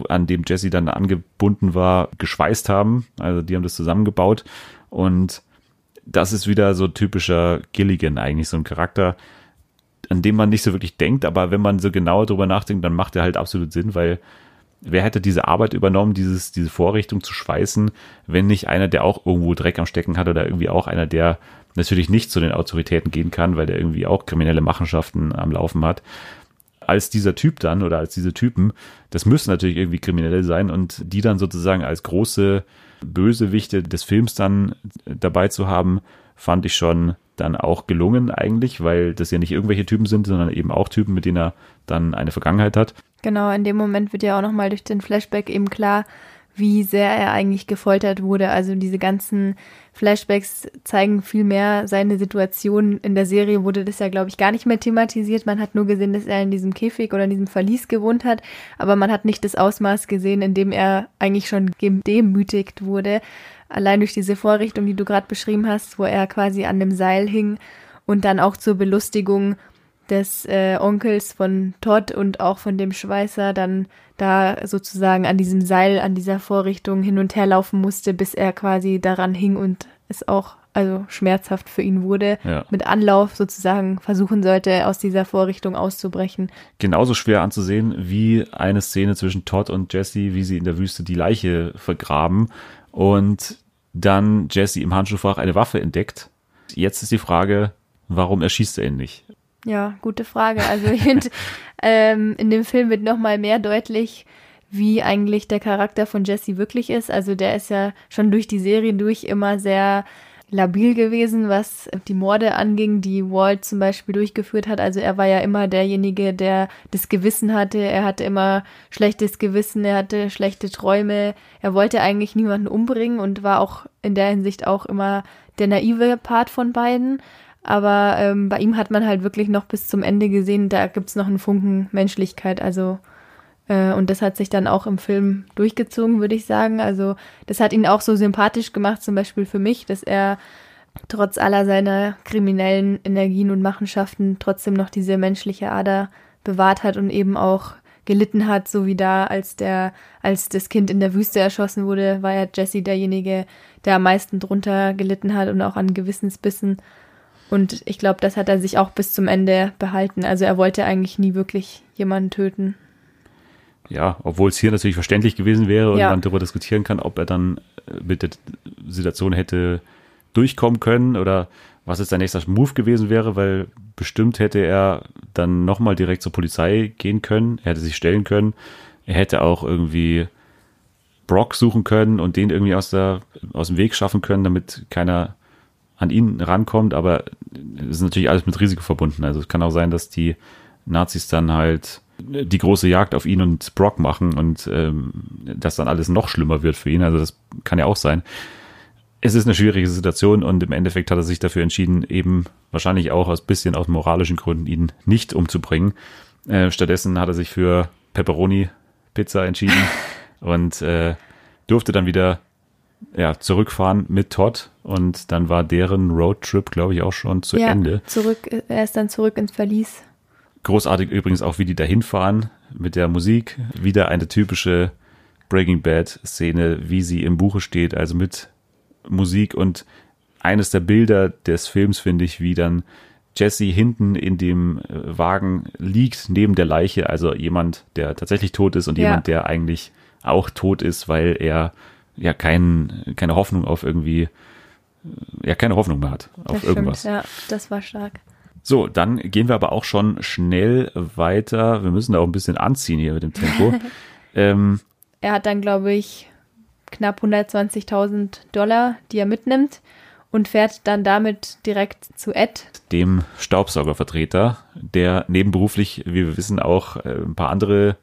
an dem Jesse dann angebunden war, geschweißt haben. Also die haben das zusammengebaut und das ist wieder so typischer Gilligan eigentlich, so ein Charakter, an dem man nicht so wirklich denkt, aber wenn man so genau drüber nachdenkt, dann macht er halt absolut Sinn, weil wer hätte diese Arbeit übernommen, dieses, diese Vorrichtung zu schweißen, wenn nicht einer, der auch irgendwo Dreck am Stecken hat oder irgendwie auch einer, der natürlich nicht zu den Autoritäten gehen kann, weil der irgendwie auch kriminelle Machenschaften am Laufen hat. Als dieser Typ dann oder als diese Typen, das müssen natürlich irgendwie Kriminelle sein und die dann sozusagen als große Bösewichte des Films dann dabei zu haben, fand ich schon dann auch gelungen eigentlich, weil das ja nicht irgendwelche Typen sind, sondern eben auch Typen, mit denen er dann eine Vergangenheit hat. Genau, in dem Moment wird ja auch nochmal durch den Flashback eben klar, wie sehr er eigentlich gefoltert wurde. Also diese ganzen Flashbacks zeigen viel mehr seine Situation. In der Serie wurde das ja, glaube ich, gar nicht mehr thematisiert. Man hat nur gesehen, dass er in diesem Käfig oder in diesem Verlies gewohnt hat, aber man hat nicht das Ausmaß gesehen, in dem er eigentlich schon gedemütigt wurde. Allein durch diese Vorrichtung, die du gerade beschrieben hast, wo er quasi an dem Seil hing und dann auch zur Belustigung des äh, Onkels von Todd und auch von dem Schweißer dann da sozusagen an diesem Seil, an dieser Vorrichtung hin und her laufen musste, bis er quasi daran hing und es auch also schmerzhaft für ihn wurde, Ja. mit Anlauf sozusagen versuchen sollte, aus dieser Vorrichtung auszubrechen. genauso schwer anzusehen wie eine Szene zwischen Todd und Jesse, wie sie in der Wüste die Leiche vergraben und dann Jesse im Handschuhfach eine Waffe entdeckt. Jetzt ist die Frage, warum erschießt er ihn nicht? Ja, gute Frage. Also ich finde, ähm, in dem Film wird nochmal mehr deutlich, wie eigentlich der Charakter von Jesse wirklich ist. Also der ist ja schon durch die Serie durch immer sehr labil gewesen, was die Morde anging, die Walt zum Beispiel durchgeführt hat. Also er war ja immer derjenige, der das Gewissen hatte. Er hatte immer schlechtes Gewissen, er hatte schlechte Träume. Er wollte eigentlich niemanden umbringen und war auch in der Hinsicht auch immer der naive Part von beiden. Aber ähm, bei ihm hat man halt wirklich noch bis zum Ende gesehen, da gibt's noch einen Funken Menschlichkeit. Also äh, und das hat sich dann auch im Film durchgezogen, würde ich sagen. Also das hat ihn auch so sympathisch gemacht, zum Beispiel für mich, dass er trotz aller seiner kriminellen Energien und Machenschaften trotzdem noch diese menschliche Ader bewahrt hat und eben auch gelitten hat, so wie da, als der, als das Kind in der Wüste erschossen wurde, war ja Jesse derjenige, der am meisten drunter gelitten hat und auch an Gewissensbissen. Und ich glaube, das hat er sich auch bis zum Ende behalten. Also er wollte eigentlich nie wirklich jemanden töten. Ja, obwohl es hier natürlich verständlich gewesen wäre und Ja. man darüber diskutieren kann, ob er dann äh, mit der Situation hätte durchkommen können oder was jetzt sein nächster Move gewesen wäre, weil bestimmt hätte er dann nochmal direkt zur Polizei gehen können, er hätte sich stellen können, er hätte auch irgendwie Brock suchen können und den irgendwie aus, der, aus dem Weg schaffen können, damit keiner an ihn rankommt, aber es ist natürlich alles mit Risiko verbunden. Also es kann auch sein, dass die Nazis dann halt die große Jagd auf ihn und Brock machen und ähm, das dann alles noch schlimmer wird für ihn. Also das kann ja auch sein. Es ist eine schwierige Situation und im Endeffekt hat er sich dafür entschieden, eben wahrscheinlich auch aus bisschen aus moralischen Gründen ihn nicht umzubringen. Äh, stattdessen hat er sich für Pepperoni Pizza entschieden und äh, durfte dann wieder ja, zurückfahren mit Todd und dann war deren Roadtrip, glaube ich, auch schon zu ja, Ende. zurück, er ist dann zurück ins Verlies. Großartig übrigens auch, wie die dahin fahren mit der Musik. Wieder eine typische Breaking Bad Szene, wie sie im Buche steht, also mit Musik und eines der Bilder des Films finde ich, wie dann Jesse hinten in dem äh, Wagen liegt, neben der Leiche, also jemand, der tatsächlich tot ist und Ja. jemand, der eigentlich auch tot ist, weil er ja kein, keine Hoffnung auf irgendwie, äh, ja, keine Hoffnung mehr hat auf Das irgendwas. stimmt, ja, das war stark. So, dann gehen wir aber auch schon schnell weiter. Wir müssen da auch ein bisschen anziehen hier mit dem Tempo. ähm, Er hat dann, glaube ich, knapp 120.000 Dollar, die er mitnimmt und fährt dann damit direkt zu Ed. dem Staubsaugervertreter, der nebenberuflich, wie wir wissen, auch äh, ein paar andere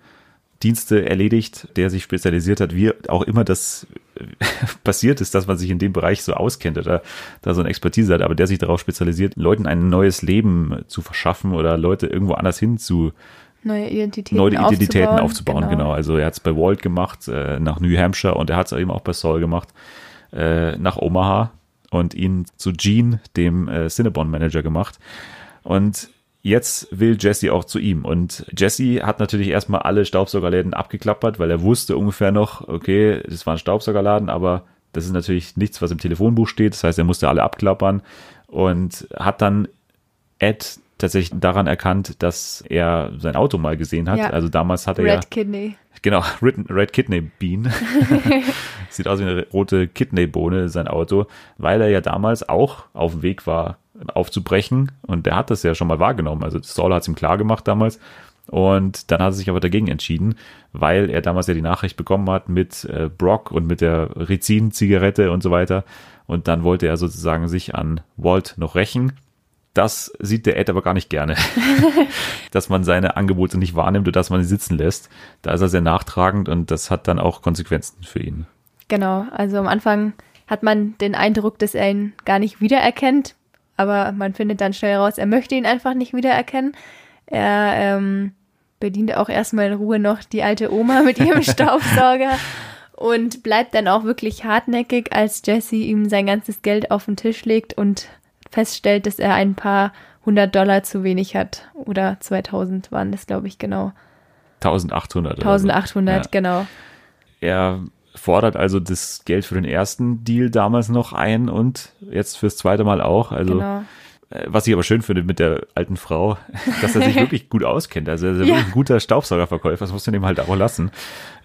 Dienste erledigt, der sich spezialisiert hat, wie auch immer das äh, passiert ist, dass man sich in dem Bereich so auskennt oder da so eine Expertise hat, aber der sich darauf spezialisiert, Leuten ein neues Leben zu verschaffen oder Leute irgendwo anders hin zu Neue Identitäten, neue Identitäten aufzubauen. aufzubauen. Genau. Also er hat es bei Walt gemacht, äh, nach New Hampshire und er hat es eben auch bei Saul gemacht, äh, nach Omaha und ihn zu Gene, dem äh, Cinnabon-Manager gemacht. Und jetzt will Jesse auch zu ihm. Und Jesse hat natürlich erstmal alle Staubsaugerläden abgeklappert, weil er wusste ungefähr noch, okay, das war ein Staubsaugerladen, aber das ist natürlich nichts, was im Telefonbuch steht. Das heißt, er musste alle abklappern und hat dann Ed tatsächlich daran erkannt, dass er sein Auto mal gesehen hat. Ja. Also damals hat er ja, Red Kidney. genau, Red, Red Kidney Bean. Sieht aus wie eine rote Kidneybohne, sein Auto, weil er ja damals auch auf dem Weg war, aufzubrechen. Und der hat das ja schon mal wahrgenommen. Also Saul hat es ihm klar gemacht damals. Und dann hat er sich aber dagegen entschieden, weil er damals ja die Nachricht bekommen hat mit äh, Brock und mit der Rizin-Zigarette und so weiter. Und dann wollte er sozusagen sich an Walt noch rächen. Das sieht der Ed aber gar nicht gerne, dass man seine Angebote nicht wahrnimmt und dass man sie sitzen lässt. Da ist er sehr nachtragend und das hat dann auch Konsequenzen für ihn. Genau, also am Anfang hat man den Eindruck, dass er ihn gar nicht wiedererkennt, aber man findet dann schnell raus, er möchte ihn einfach nicht wiedererkennen. Er ähm, bedient auch erstmal in Ruhe noch die alte Oma mit ihrem Staubsauger und bleibt dann auch wirklich hartnäckig, als Jesse ihm sein ganzes Geld auf den Tisch legt und feststellt, dass er ein paar hundert Dollar zu wenig hat. Oder 2000 waren das, glaube ich, genau. 1800. oder so. 1800, Ja. genau. Er fordert also das Geld für den ersten Deal damals noch ein und jetzt fürs zweite Mal auch. Also genau. Äh, Was ich aber schön finde mit der alten Frau, dass er sich wirklich gut auskennt. Also er ist ja. Ein guter Staubsaugerverkäufer, das muss man ihm halt auch lassen.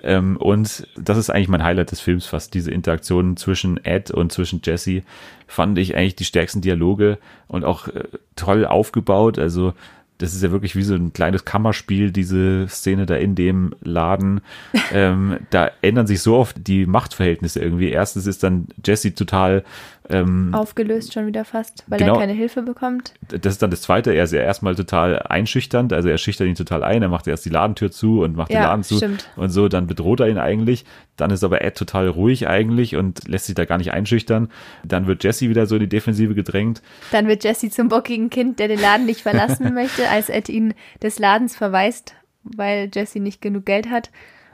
Ähm, und das ist eigentlich mein Highlight des Films fast. Diese Interaktion zwischen Ed und zwischen Jesse fand ich eigentlich die stärksten Dialoge und auch äh, toll aufgebaut. Also das ist ja wirklich wie so ein kleines Kammerspiel, diese Szene da in dem Laden. ähm, da ändern sich so oft die Machtverhältnisse irgendwie. Erstens ist dann Jesse total ähm, Aufgelöst schon wieder fast, weil Genau. er keine Hilfe bekommt. das ist dann das Zweite, er ist ja erstmal total einschüchternd, also er schüchtert ihn total ein, er macht erst die Ladentür zu und macht den Ja, Laden zu stimmt. und so, dann bedroht er ihn eigentlich, dann ist aber Ed total ruhig eigentlich und lässt sich da gar nicht einschüchtern, dann wird Jesse wieder so in die Defensive gedrängt, Dann wird Jesse zum bockigen Kind, der den Laden nicht verlassen möchte, als Ed ihn des Ladens verweist, weil Jesse nicht genug Geld hat.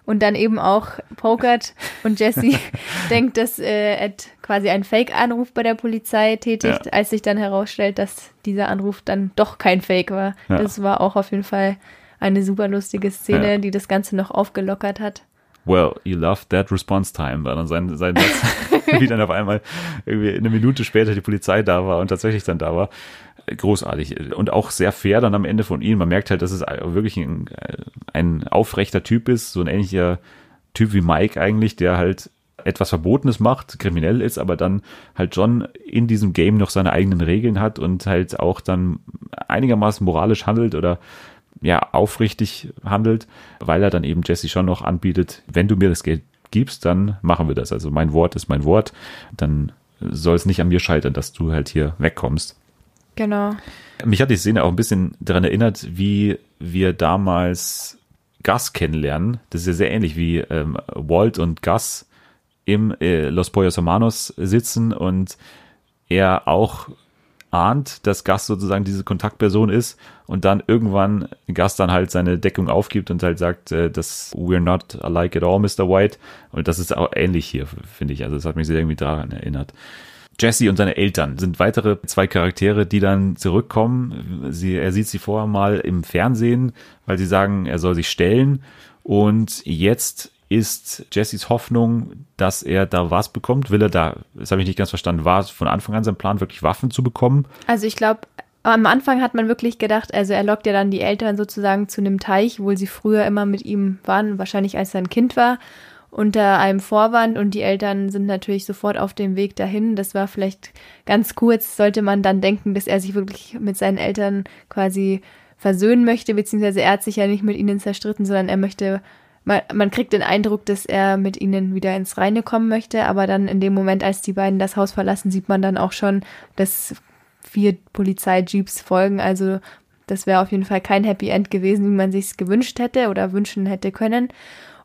Und dann eben auch pokert und Jesse denkt, dass äh, Ed quasi einen Fake-Anruf bei der Polizei tätigt, Ja. als sich dann herausstellt, dass dieser Anruf dann doch kein Fake war. Ja. Das war auch auf jeden Fall eine super lustige Szene, Ja. die das Ganze noch aufgelockert hat. well, you love that response time, war dann sein, sein Satz, wie dann auf einmal irgendwie eine Minute später die Polizei da war und tatsächlich dann da war. Großartig und auch sehr fair dann am Ende von ihm. Man merkt halt, dass es wirklich ein, ein aufrechter Typ ist, so ein ähnlicher Typ wie Mike eigentlich, der halt etwas Verbotenes macht, kriminell ist, aber dann halt schon in diesem Game noch seine eigenen Regeln hat und halt auch dann einigermaßen moralisch handelt oder ja, aufrichtig handelt, weil er dann eben Jesse schon noch anbietet, wenn du mir das Geld gibst, dann machen wir das. Also mein Wort ist mein Wort, dann soll es nicht an mir scheitern, dass du halt hier wegkommst. Genau. Mich hat die Szene auch ein bisschen daran erinnert, wie wir damals Gus kennenlernen. Das ist ja sehr ähnlich wie ähm, Walt und Gus im äh, Los Pollos Hermanos sitzen und er auch ahnt, dass Gus sozusagen diese Kontaktperson ist und dann irgendwann Gus dann halt seine Deckung aufgibt und halt sagt, äh, dass we're not alike at all, Mr. White. Und das ist auch ähnlich hier, finde ich. Also das hat mich sehr irgendwie daran erinnert. Jesse und seine Eltern sind weitere zwei Charaktere, die dann zurückkommen. Sie, er sieht sie vorher mal im Fernsehen, weil sie sagen, er soll sich stellen. Und jetzt ist Jessys Hoffnung, dass er da was bekommt. Will er da, das habe ich nicht ganz verstanden, war von Anfang an sein Plan, wirklich Waffen zu bekommen? Also ich glaube, am Anfang hat man wirklich gedacht, also er lockt ja dann die Eltern sozusagen zu einem Teich, wo sie früher immer mit ihm waren, wahrscheinlich als er ein Kind war, unter einem Vorwand und die Eltern sind natürlich sofort auf dem Weg dahin. Das war vielleicht ganz kurz, sollte man dann denken, dass er sich wirklich mit seinen Eltern quasi versöhnen möchte, beziehungsweise er hat sich ja nicht mit ihnen zerstritten, sondern er möchte man, man kriegt den Eindruck, dass er mit ihnen wieder ins Reine kommen möchte, aber dann in dem Moment, als die beiden das Haus verlassen, sieht man dann auch schon, dass vier Polizeijeeps folgen. Also das wäre auf jeden Fall kein Happy End gewesen, wie man sich gewünscht hätte oder wünschen hätte können.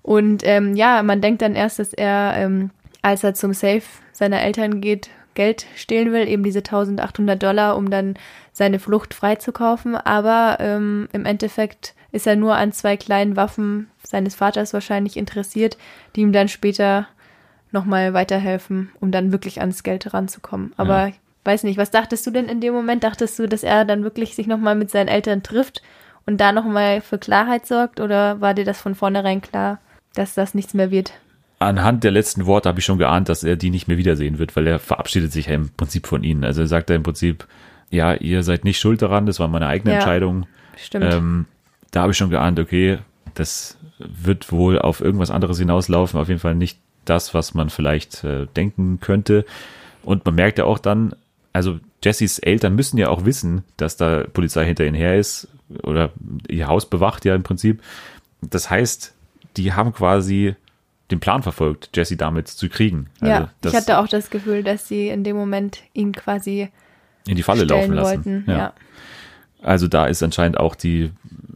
Und ähm, ja, man denkt dann erst, dass er, ähm, als er zum Safe seiner Eltern geht, Geld stehlen will, eben diese 1800 Dollar, um dann seine Flucht freizukaufen. Aber ähm, im Endeffekt ist er nur an zwei kleinen Waffen seines Vaters wahrscheinlich interessiert, die ihm dann später nochmal weiterhelfen, um dann wirklich ans Geld ranzukommen. Aber ja. weiß nicht, was dachtest du denn in dem Moment? Dachtest du, dass er dann wirklich sich nochmal mit seinen Eltern trifft und da nochmal für Klarheit sorgt? Oder war dir das von vornherein klar, dass das nichts mehr wird? Anhand der letzten Worte habe ich schon geahnt, dass er die nicht mehr wiedersehen wird, weil er verabschiedet sich ja im Prinzip von ihnen. Also er sagt ja im Prinzip, ja, ihr seid nicht schuld daran, das war meine eigene ja, Entscheidung. Stimmt. Ähm, da habe ich schon geahnt, okay, das wird wohl auf irgendwas anderes hinauslaufen, auf jeden Fall nicht das, was man vielleicht äh, denken könnte. Und man merkt ja auch dann, also Jessys Eltern müssen ja auch wissen, dass da Polizei hinter ihnen her ist oder ihr Haus bewacht ja im Prinzip. Das heißt, die haben quasi den Plan verfolgt, Jesse damit zu kriegen. Also ja, ich hatte auch das Gefühl, dass sie in dem Moment ihn quasi in die Falle laufen lassen. Wollten, ja. ja. Also da ist anscheinend auch die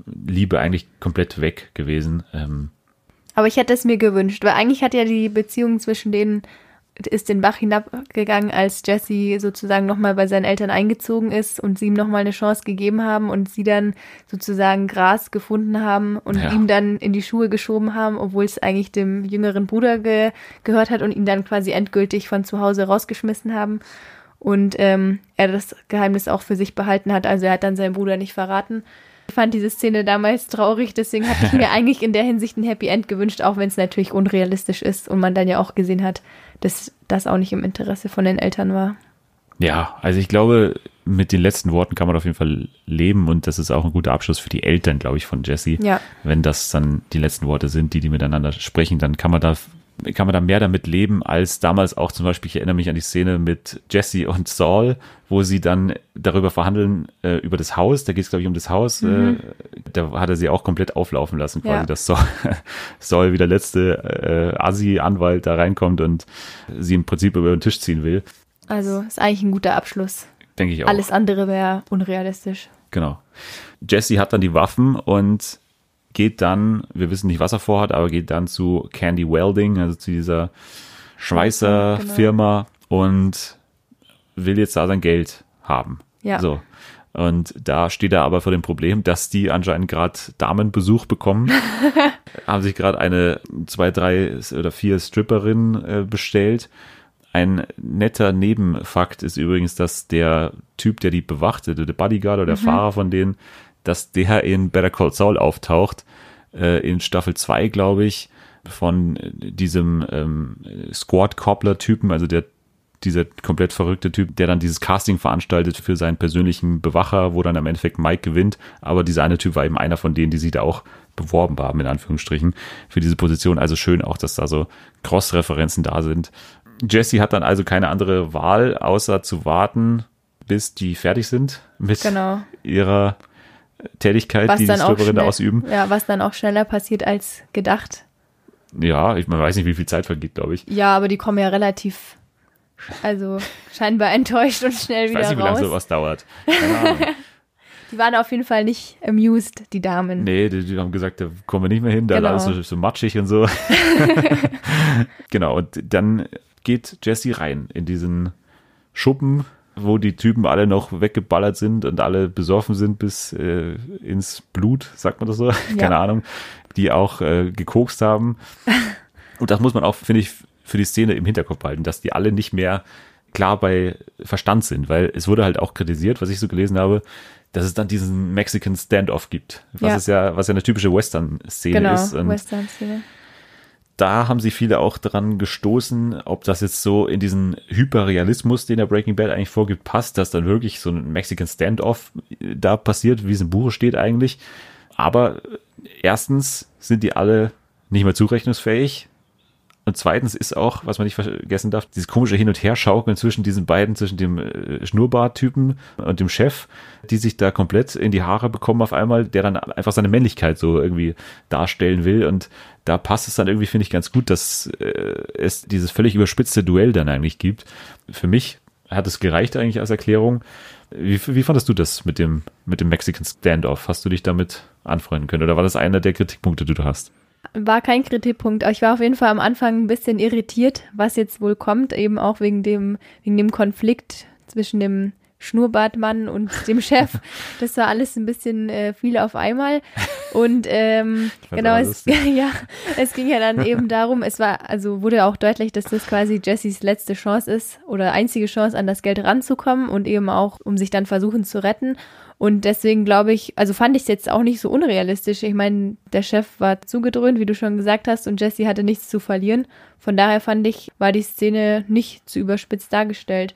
Liebe eigentlich komplett weg gewesen. Ähm, aber ich hätte es mir gewünscht, weil eigentlich hat ja die Beziehung zwischen denen ist den Bach hinabgegangen, als Jesse sozusagen nochmal bei seinen Eltern eingezogen ist und sie ihm nochmal eine Chance gegeben haben und sie dann sozusagen Gras gefunden haben und ja. ihm dann in die Schuhe geschoben haben, obwohl es eigentlich dem jüngeren Bruder ge gehört hat und ihn dann quasi endgültig von zu Hause rausgeschmissen haben und ähm, er das Geheimnis auch für sich behalten hat. Also er hat dann seinen Bruder nicht verraten. Ich fand diese Szene damals traurig, deswegen hatte ich mir eigentlich in der Hinsicht ein Happy End gewünscht, auch wenn es natürlich unrealistisch ist und man dann ja auch gesehen hat, dass das auch nicht im Interesse von den Eltern war. Ja, also ich glaube, mit den letzten Worten kann man auf jeden Fall leben und das ist auch ein guter Abschluss für die Eltern, glaube ich, von Jesse. Ja. Wenn das dann die letzten Worte sind, die die miteinander sprechen, dann kann man da kann man da mehr damit leben als damals auch zum Beispiel, ich erinnere mich an die Szene mit Jesse und Saul, wo sie dann darüber verhandeln, äh, über das Haus, da geht es glaube ich um das Haus, mhm. äh, da hat er sie auch komplett auflaufen lassen, quasi, ja. dass Saul, Saul wie der letzte äh, Asi-Anwalt da reinkommt und sie im Prinzip über den Tisch ziehen will. Also ist eigentlich ein guter Abschluss. Denke ich auch. Alles andere wäre unrealistisch. Genau. Jesse hat dann die Waffen und geht dann, wir wissen nicht, was er vorhat, aber geht dann zu Candy Welding, also zu dieser Schweißerfirma genau. und will jetzt da sein Geld haben. Ja. So. Und da steht er aber vor dem Problem, dass die anscheinend gerade Damenbesuch bekommen. haben sich gerade eine, zwei, drei oder vier Stripperinnen äh, bestellt. Ein netter Nebenfakt ist übrigens, dass der Typ, der die bewachte, der Bodyguard oder der mhm. Fahrer von denen, dass der in Better Call Saul auftaucht, äh, in Staffel 2, glaube ich, von diesem ähm, Squad-Cobbler-Typen, also der dieser komplett verrückte Typ, der dann dieses Casting veranstaltet für seinen persönlichen Bewacher, wo dann im Endeffekt Mike gewinnt. Aber dieser eine Typ war eben einer von denen, die sich da auch beworben haben, in Anführungsstrichen, für diese Position. Also schön auch, dass da so Cross-Referenzen da sind. Jesse hat dann also keine andere Wahl, außer zu warten, bis die fertig sind mit genau. ihrer Tätigkeit, was die die Stripperin ausüben. Ja, was dann auch schneller passiert als gedacht. Ja, ich man weiß nicht, wie viel Zeit vergeht, glaube ich. Ja, aber die kommen ja relativ, also scheinbar enttäuscht und schnell ich wieder raus. Ich weiß nicht, raus. wie lange sowas dauert. die waren auf jeden Fall nicht amused, die Damen. Nee, die, die haben gesagt, da kommen wir nicht mehr hin, da genau. ist alles so, so matschig und so. genau, und dann geht Jesse rein in diesen Schuppen wo die Typen alle noch weggeballert sind und alle besoffen sind bis äh, ins Blut, sagt man das so? Ja. Keine Ahnung. Die auch äh, gekokst haben. Und das muss man auch, finde ich, für die Szene im Hinterkopf behalten, dass die alle nicht mehr klar bei Verstand sind, weil es wurde halt auch kritisiert, was ich so gelesen habe, dass es dann diesen Mexican Standoff gibt, was ja. ist ja, was ja eine typische Western-Szene genau, ist. Western-Szene da haben sich viele auch dran gestoßen, ob das jetzt so in diesen Hyperrealismus, den der Breaking Bad eigentlich vorgibt, passt, dass dann wirklich so ein Mexican Standoff da passiert, wie es im Buche steht eigentlich. Aber erstens sind die alle nicht mehr zurechnungsfähig. Und zweitens ist auch, was man nicht vergessen darf, dieses komische Hin- und Herschaukeln zwischen diesen beiden, zwischen dem äh, Schnurrbarttypen und dem Chef, die sich da komplett in die Haare bekommen auf einmal, der dann einfach seine Männlichkeit so irgendwie darstellen will. Und da passt es dann irgendwie, finde ich, ganz gut, dass äh, es dieses völlig überspitzte Duell dann eigentlich gibt. Für mich hat es gereicht eigentlich als Erklärung. Wie, wie fandest du das mit dem, mit dem Mexican Standoff? Hast du dich damit anfreunden können? Oder war das einer der Kritikpunkte, die du hast? War kein Kritikpunkt. Ich war auf jeden Fall am Anfang ein bisschen irritiert, was jetzt wohl kommt, eben auch wegen dem, wegen dem Konflikt zwischen dem Schnurrbartmann und dem Chef. Das war alles ein bisschen äh, viel auf einmal. Und ähm, genau, es, ja, es ging ja dann eben darum, es war, also wurde auch deutlich, dass das quasi Jessys letzte Chance ist oder einzige Chance, an das Geld ranzukommen und eben auch, um sich dann versuchen zu retten. Und deswegen glaube ich, also fand ich es jetzt auch nicht so unrealistisch. Ich meine, der Chef war zugedröhnt, wie du schon gesagt hast, und Jesse hatte nichts zu verlieren. Von daher fand ich, war die Szene nicht zu überspitzt dargestellt.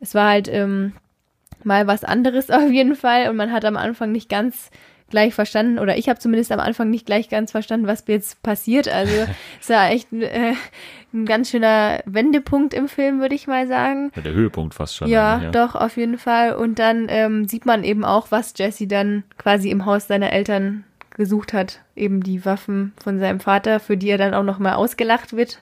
Es war halt ähm, mal was anderes auf jeden Fall und man hat am Anfang nicht ganz gleich verstanden, oder ich habe zumindest am Anfang nicht gleich ganz verstanden, was jetzt passiert. Also es war echt äh, ein ganz schöner Wendepunkt im Film, würde ich mal sagen. Ja, der Höhepunkt fast schon. Ja, ja, doch, auf jeden Fall. Und dann ähm, sieht man eben auch, was Jesse dann quasi im Haus seiner Eltern gesucht hat. Eben die Waffen von seinem Vater, für die er dann auch nochmal ausgelacht wird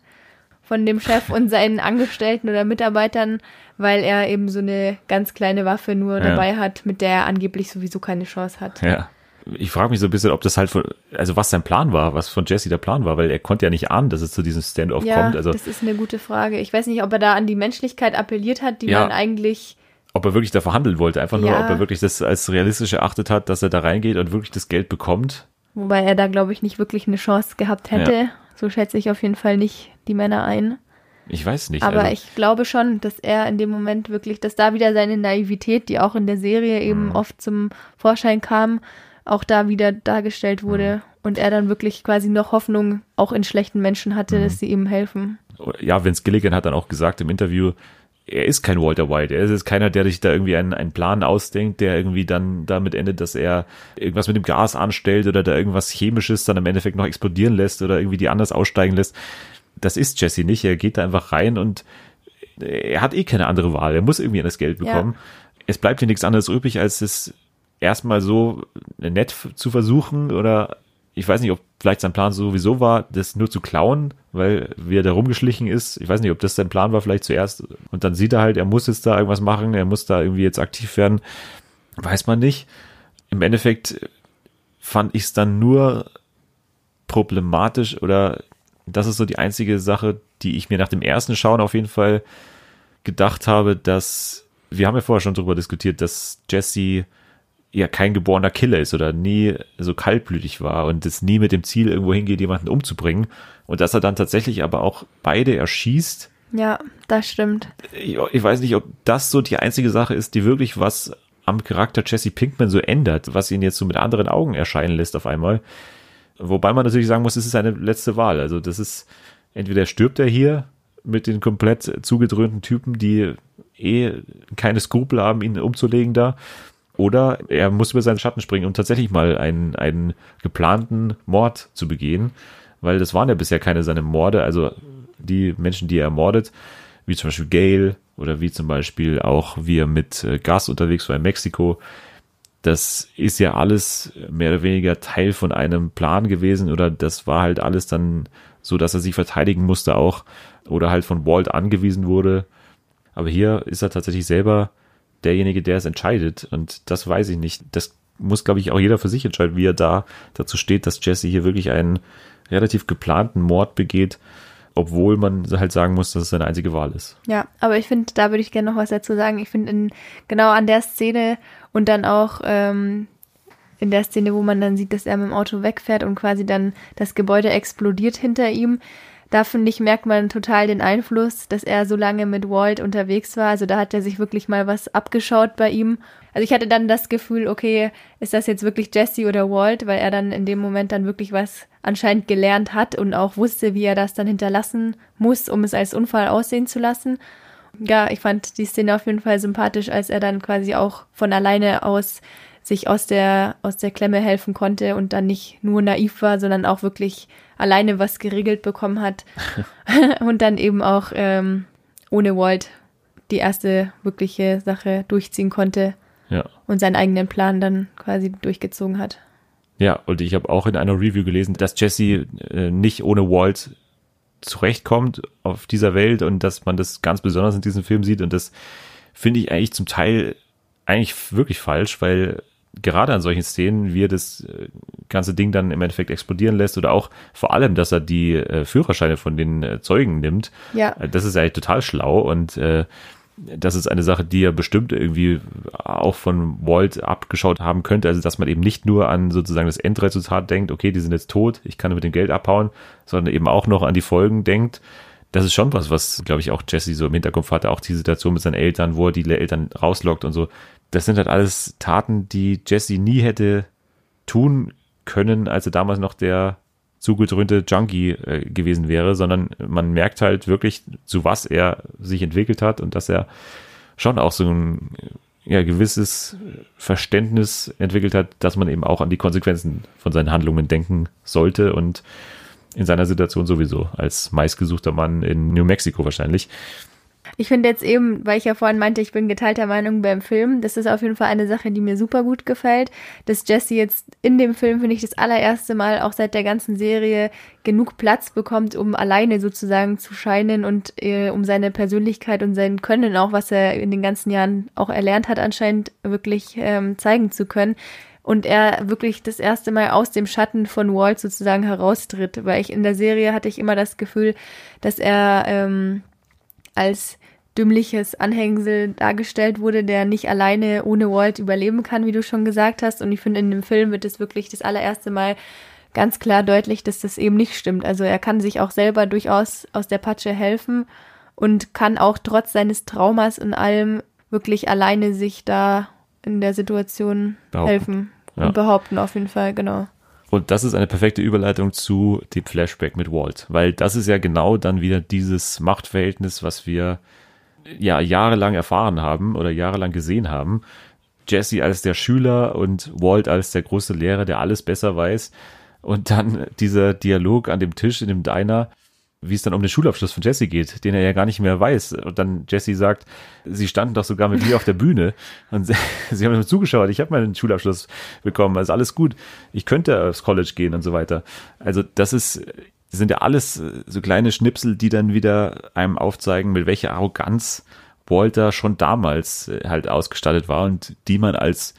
von dem Chef und seinen Angestellten oder Mitarbeitern, weil er eben so eine ganz kleine Waffe nur ja. dabei hat, mit der er angeblich sowieso keine Chance hat. Ja ich frage mich so ein bisschen, ob das halt von, also was sein Plan war, was von Jesse der Plan war, weil er konnte ja nicht ahnen, dass es zu diesem Standoff ja, kommt. Also, das ist eine gute Frage. Ich weiß nicht, ob er da an die Menschlichkeit appelliert hat, die ja, man eigentlich. Ob er wirklich da verhandeln wollte, einfach nur, ob er wirklich das als realistisch erachtet hat, dass er da reingeht und wirklich das Geld bekommt. Wobei er da, glaube ich, nicht wirklich eine Chance gehabt hätte. Ja. So schätze ich auf jeden Fall nicht die Männer ein. Ich weiß nicht. Aber also, ich glaube schon, dass er in dem Moment wirklich, dass da wieder seine Naivität, die auch in der Serie eben mhm. oft zum Vorschein kam, auch da wieder dargestellt wurde mhm. und er dann wirklich quasi noch Hoffnung auch in schlechten Menschen hatte, mhm. dass sie ihm helfen. Ja, Vince Gilligan hat dann auch gesagt im Interview, er ist kein Walter White. Er ist keiner, der sich da irgendwie einen, einen Plan ausdenkt, der irgendwie dann damit endet, dass er irgendwas mit dem Gas anstellt oder da irgendwas Chemisches dann im Endeffekt noch explodieren lässt oder irgendwie die anders aussteigen lässt. Das ist Jesse nicht. Er geht da einfach rein und er hat eh keine andere Wahl. Er muss irgendwie an das Geld bekommen. Ja. Es bleibt ihm nichts anderes übrig, als es erstmal so nett zu versuchen oder ich weiß nicht, ob vielleicht sein Plan sowieso war, das nur zu klauen, weil wie er da rumgeschlichen ist. Ich weiß nicht, ob das sein Plan war, vielleicht zuerst. Und dann sieht er halt, er muss jetzt da irgendwas machen, er muss da irgendwie jetzt aktiv werden. Weiß man nicht. Im Endeffekt fand ich es dann nur problematisch oder das ist so die einzige Sache, die ich mir nach dem ersten Schauen auf jeden Fall gedacht habe, dass wir haben ja vorher schon darüber diskutiert, dass Jesse ja kein geborener Killer ist oder nie so kaltblütig war und es nie mit dem Ziel irgendwo hingeht, jemanden umzubringen. Und dass er dann tatsächlich aber auch beide erschießt. Ja, das stimmt. Ich, ich weiß nicht, ob das so die einzige Sache ist, die wirklich was am Charakter Jesse Pinkman so ändert, was ihn jetzt so mit anderen Augen erscheinen lässt auf einmal. Wobei man natürlich sagen muss, es ist seine letzte Wahl. Also das ist, entweder stirbt er hier mit den komplett zugedröhnten Typen, die eh keine Skrupel haben, ihn umzulegen da, oder er muss über seinen Schatten springen und tatsächlich mal einen, einen geplanten Mord zu begehen, weil das waren ja bisher keine seine Morde, also die Menschen, die er ermordet, wie zum Beispiel Gail oder wie zum Beispiel auch wie er mit äh, Gas unterwegs war in Mexiko. Das ist ja alles mehr oder weniger Teil von einem Plan gewesen oder das war halt alles dann so, dass er sich verteidigen musste auch oder halt von Walt angewiesen wurde. Aber hier ist er tatsächlich selber derjenige, der es entscheidet. Und das weiß ich nicht. Das muss, glaube ich, auch jeder für sich entscheiden, wie er da dazu steht, dass Jesse hier wirklich einen relativ geplanten Mord begeht, obwohl man halt sagen muss, dass es seine einzige Wahl ist. Ja, aber ich finde, da würde ich gerne noch was dazu sagen. Ich finde, genau an der Szene und dann auch ähm, in der Szene, wo man dann sieht, dass er mit dem Auto wegfährt und quasi dann das Gebäude explodiert hinter ihm, da finde ich, merkt man total den Einfluss, dass er so lange mit Walt unterwegs war. Also da hat er sich wirklich mal was abgeschaut bei ihm. also ich hatte dann das Gefühl, okay, ist das jetzt wirklich Jesse oder Walt, weil er dann in dem Moment dann wirklich was anscheinend gelernt hat und auch wusste, wie er das dann hinterlassen muss, um es als Unfall aussehen zu lassen. Ja, ich fand die Szene auf jeden Fall sympathisch, als er dann quasi auch von alleine aus sich aus der, aus der Klemme helfen konnte und dann nicht nur naiv war, sondern auch wirklich alleine was geregelt bekommen hat und dann eben auch ähm, ohne Walt die erste wirkliche Sache durchziehen konnte ja. und seinen eigenen Plan dann quasi durchgezogen hat. Ja, und ich habe auch in einer Review gelesen, dass Jesse äh, nicht ohne Walt zurechtkommt auf dieser Welt und dass man das ganz besonders in diesem Film sieht und das finde ich eigentlich zum Teil eigentlich wirklich falsch, weil gerade an solchen Szenen, wie er das äh, ganze Ding dann im Endeffekt explodieren lässt oder auch vor allem, dass er die äh, Führerscheine von den äh, Zeugen nimmt, ja. Äh, das ist eigentlich total schlau und äh, das ist eine Sache, die er bestimmt irgendwie auch von Walt abgeschaut haben könnte. Also, dass man eben nicht nur an sozusagen das Endresultat denkt, okay, die sind jetzt tot, ich kann mit dem Geld abhauen, sondern eben auch noch an die Folgen denkt. Das ist schon was, was, glaube ich, auch Jesse so im Hinterkopf hatte, auch die Situation mit seinen Eltern, wo er die Eltern rauslockt und so das sind halt alles Taten, die Jesse nie hätte tun können, als er damals noch der zugedröhnte Junkie äh, gewesen wäre, sondern man merkt halt wirklich, zu was er sich entwickelt hat und dass er schon auch so ein ja, gewisses Verständnis entwickelt hat, dass man eben auch an die Konsequenzen von seinen Handlungen denken sollte und in seiner Situation sowieso als meistgesuchter Mann in New Mexico wahrscheinlich. Ich finde jetzt eben, weil ich ja vorhin meinte, ich bin geteilter Meinung beim Film, das ist auf jeden Fall eine Sache, die mir super gut gefällt, dass Jesse jetzt in dem Film, finde ich, das allererste Mal auch seit der ganzen Serie genug Platz bekommt, um alleine sozusagen zu scheinen und äh, um seine Persönlichkeit und sein Können auch, was er in den ganzen Jahren auch erlernt hat, anscheinend wirklich ähm, zeigen zu können. Und er wirklich das erste Mal aus dem Schatten von Walt sozusagen heraustritt, weil ich in der Serie hatte ich immer das Gefühl, dass er ähm, als dümmliches Anhängsel dargestellt wurde, der nicht alleine ohne Walt überleben kann, wie du schon gesagt hast. Und ich finde, in dem Film wird es wirklich das allererste Mal ganz klar deutlich, dass das eben nicht stimmt. Also er kann sich auch selber durchaus aus der Patsche helfen und kann auch trotz seines Traumas und allem wirklich alleine sich da in der Situation behaupten. helfen und ja. behaupten auf jeden Fall, genau. Und das ist eine perfekte Überleitung zu dem Flashback mit Walt, weil das ist ja genau dann wieder dieses Machtverhältnis, was wir ja jahrelang erfahren haben oder jahrelang gesehen haben. Jesse als der Schüler und Walt als der große Lehrer, der alles besser weiß. Und dann dieser Dialog an dem Tisch in dem Diner, wie es dann um den Schulabschluss von Jesse geht, den er ja gar nicht mehr weiß. Und dann Jesse sagt, sie standen doch sogar mit mir auf der Bühne und sie, haben mir zugeschaut, ich habe meinen Schulabschluss bekommen, also alles gut, ich könnte aufs College gehen und so weiter. Also das ist sind ja alles äh, so kleine Schnipsel, die dann wieder einem aufzeigen, mit welcher Arroganz Walter schon damals äh, halt ausgestattet war und die man als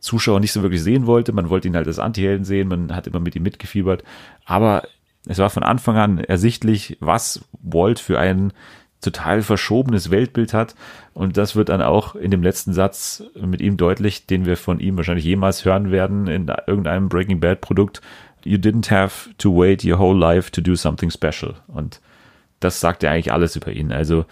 Zuschauer nicht so wirklich sehen wollte. Man wollte ihn halt als Antihelden sehen, man hat immer mit ihm mitgefiebert. Aber es war von Anfang an ersichtlich, was Walt für ein total verschobenes Weltbild hat. Und das wird dann auch in dem letzten Satz mit ihm deutlich, den wir von ihm wahrscheinlich jemals hören werden in irgendeinem Breaking Bad Produkt you didn't have to wait your whole life to do something special. Und das sagt ja eigentlich alles über ihn. Also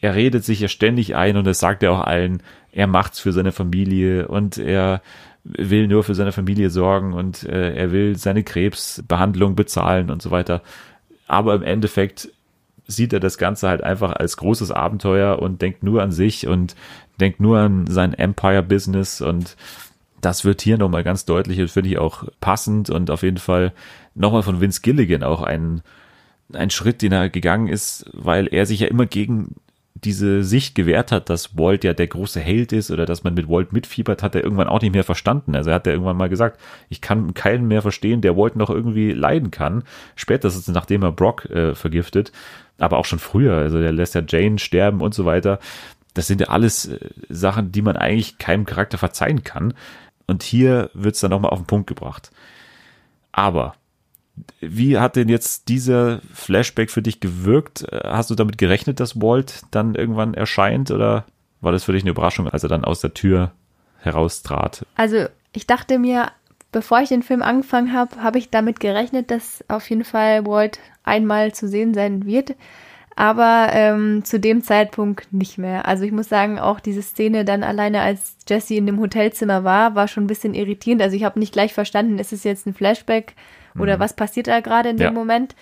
er redet sich ja ständig ein und das sagt er auch allen, er macht's für seine Familie und er will nur für seine Familie sorgen und äh, er will seine Krebsbehandlung bezahlen und so weiter. Aber im Endeffekt sieht er das Ganze halt einfach als großes Abenteuer und denkt nur an sich und denkt nur an sein Empire-Business und das wird hier nochmal ganz deutlich und finde ich auch passend und auf jeden Fall nochmal von Vince Gilligan auch ein, ein Schritt, den er gegangen ist, weil er sich ja immer gegen diese Sicht gewährt hat, dass Walt ja der große Held ist oder dass man mit Walt mitfiebert, hat er irgendwann auch nicht mehr verstanden. Also er hat ja irgendwann mal gesagt, ich kann keinen mehr verstehen, der Walt noch irgendwie leiden kann. Spätestens nachdem er Brock äh, vergiftet, aber auch schon früher. Also der lässt ja Jane sterben und so weiter. Das sind ja alles äh, Sachen, die man eigentlich keinem Charakter verzeihen kann. Und hier wird es dann nochmal auf den Punkt gebracht. Aber wie hat denn jetzt dieser Flashback für dich gewirkt? Hast du damit gerechnet, dass Walt dann irgendwann erscheint oder war das für dich eine Überraschung, als er dann aus der Tür heraustrat? Also ich dachte mir, bevor ich den Film angefangen habe, habe ich damit gerechnet, dass auf jeden Fall Walt einmal zu sehen sein wird. aber ähm, zu dem Zeitpunkt nicht mehr. Also ich muss sagen, auch diese Szene dann alleine, als Jesse in dem Hotelzimmer war, war schon ein bisschen irritierend. Also ich habe nicht gleich verstanden, ist es jetzt ein Flashback oder mhm. was passiert da gerade in dem ja. Moment.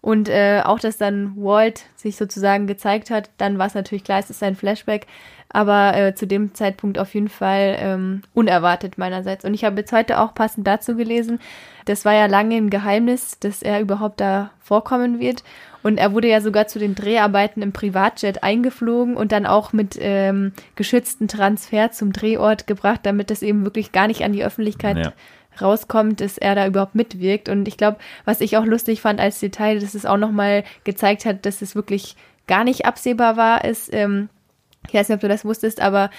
Und äh, auch, dass dann Walt sich sozusagen gezeigt hat, dann war es natürlich klar, es ist ein Flashback, aber äh, zu dem Zeitpunkt auf jeden Fall ähm, unerwartet meinerseits. Und ich habe jetzt heute auch passend dazu gelesen, das war ja lange ein Geheimnis, dass er überhaupt da vorkommen wird. Und er wurde ja sogar zu den Dreharbeiten im Privatjet eingeflogen und dann auch mit ähm, geschützten Transfer zum Drehort gebracht, damit das eben wirklich gar nicht an die Öffentlichkeit ja rauskommt, dass er da überhaupt mitwirkt. Und ich glaube, was ich auch lustig fand als Detail, dass es auch nochmal gezeigt hat, dass es wirklich gar nicht absehbar war, ist, ähm, ich weiß nicht, ob du das wusstest, aber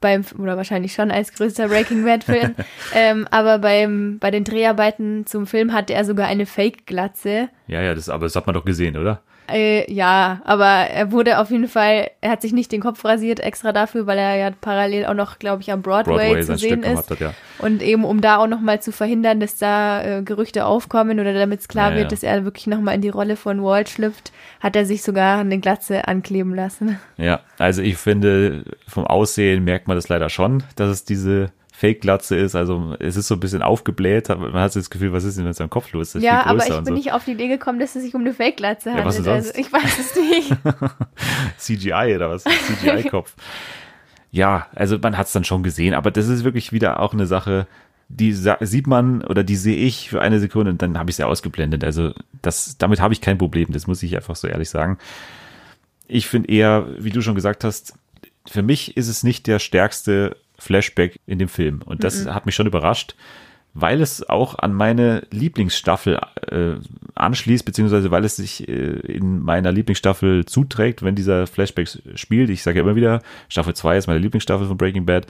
beim, oder wahrscheinlich schon als größter Breaking Bad-Film, ähm, aber beim, bei den Dreharbeiten zum Film hatte er sogar eine Fake-Glatze. Ja, ja, das, aber das hat man doch gesehen, oder? Äh, ja, aber er wurde auf jeden Fall, er hat sich nicht den Kopf rasiert extra dafür, weil er ja parallel auch noch, glaube ich, am Broadway, Broadway zu sehen ist. Hat, ja. Und eben, um da auch nochmal zu verhindern, dass da äh, Gerüchte aufkommen oder damit es klar ja, wird, ja. dass er wirklich nochmal in die Rolle von Walt schlüpft, hat er sich sogar eine Glatze ankleben lassen. Ja, also ich finde, vom Aussehen merkt man das leider schon, dass es diese Fake-Glatze ist. Also es ist so ein bisschen aufgebläht, aber man hat so das Gefühl, was ist denn mit seinem Kopf los? Das ja, aber ich bin so. nicht auf die Idee gekommen, dass es sich um eine Fake-Glatze handelt. Ja, was also ich weiß es nicht. CGI oder was? CGI-Kopf. ja, also man hat es dann schon gesehen, aber das ist wirklich wieder auch eine Sache, die sieht man oder die sehe ich für eine Sekunde und dann habe ich sie ausgeblendet. Also das, damit habe ich kein Problem, das muss ich einfach so ehrlich sagen. Ich finde eher, wie du schon gesagt hast, für mich ist es nicht der stärkste Flashback in dem Film. Und das mhm. hat mich schon überrascht, weil es auch an meine Lieblingsstaffel äh, anschließt, beziehungsweise weil es sich äh, in meiner Lieblingsstaffel zuträgt, wenn dieser Flashback spielt. Ich sage ja immer wieder, Staffel 2 ist meine Lieblingsstaffel von Breaking Bad.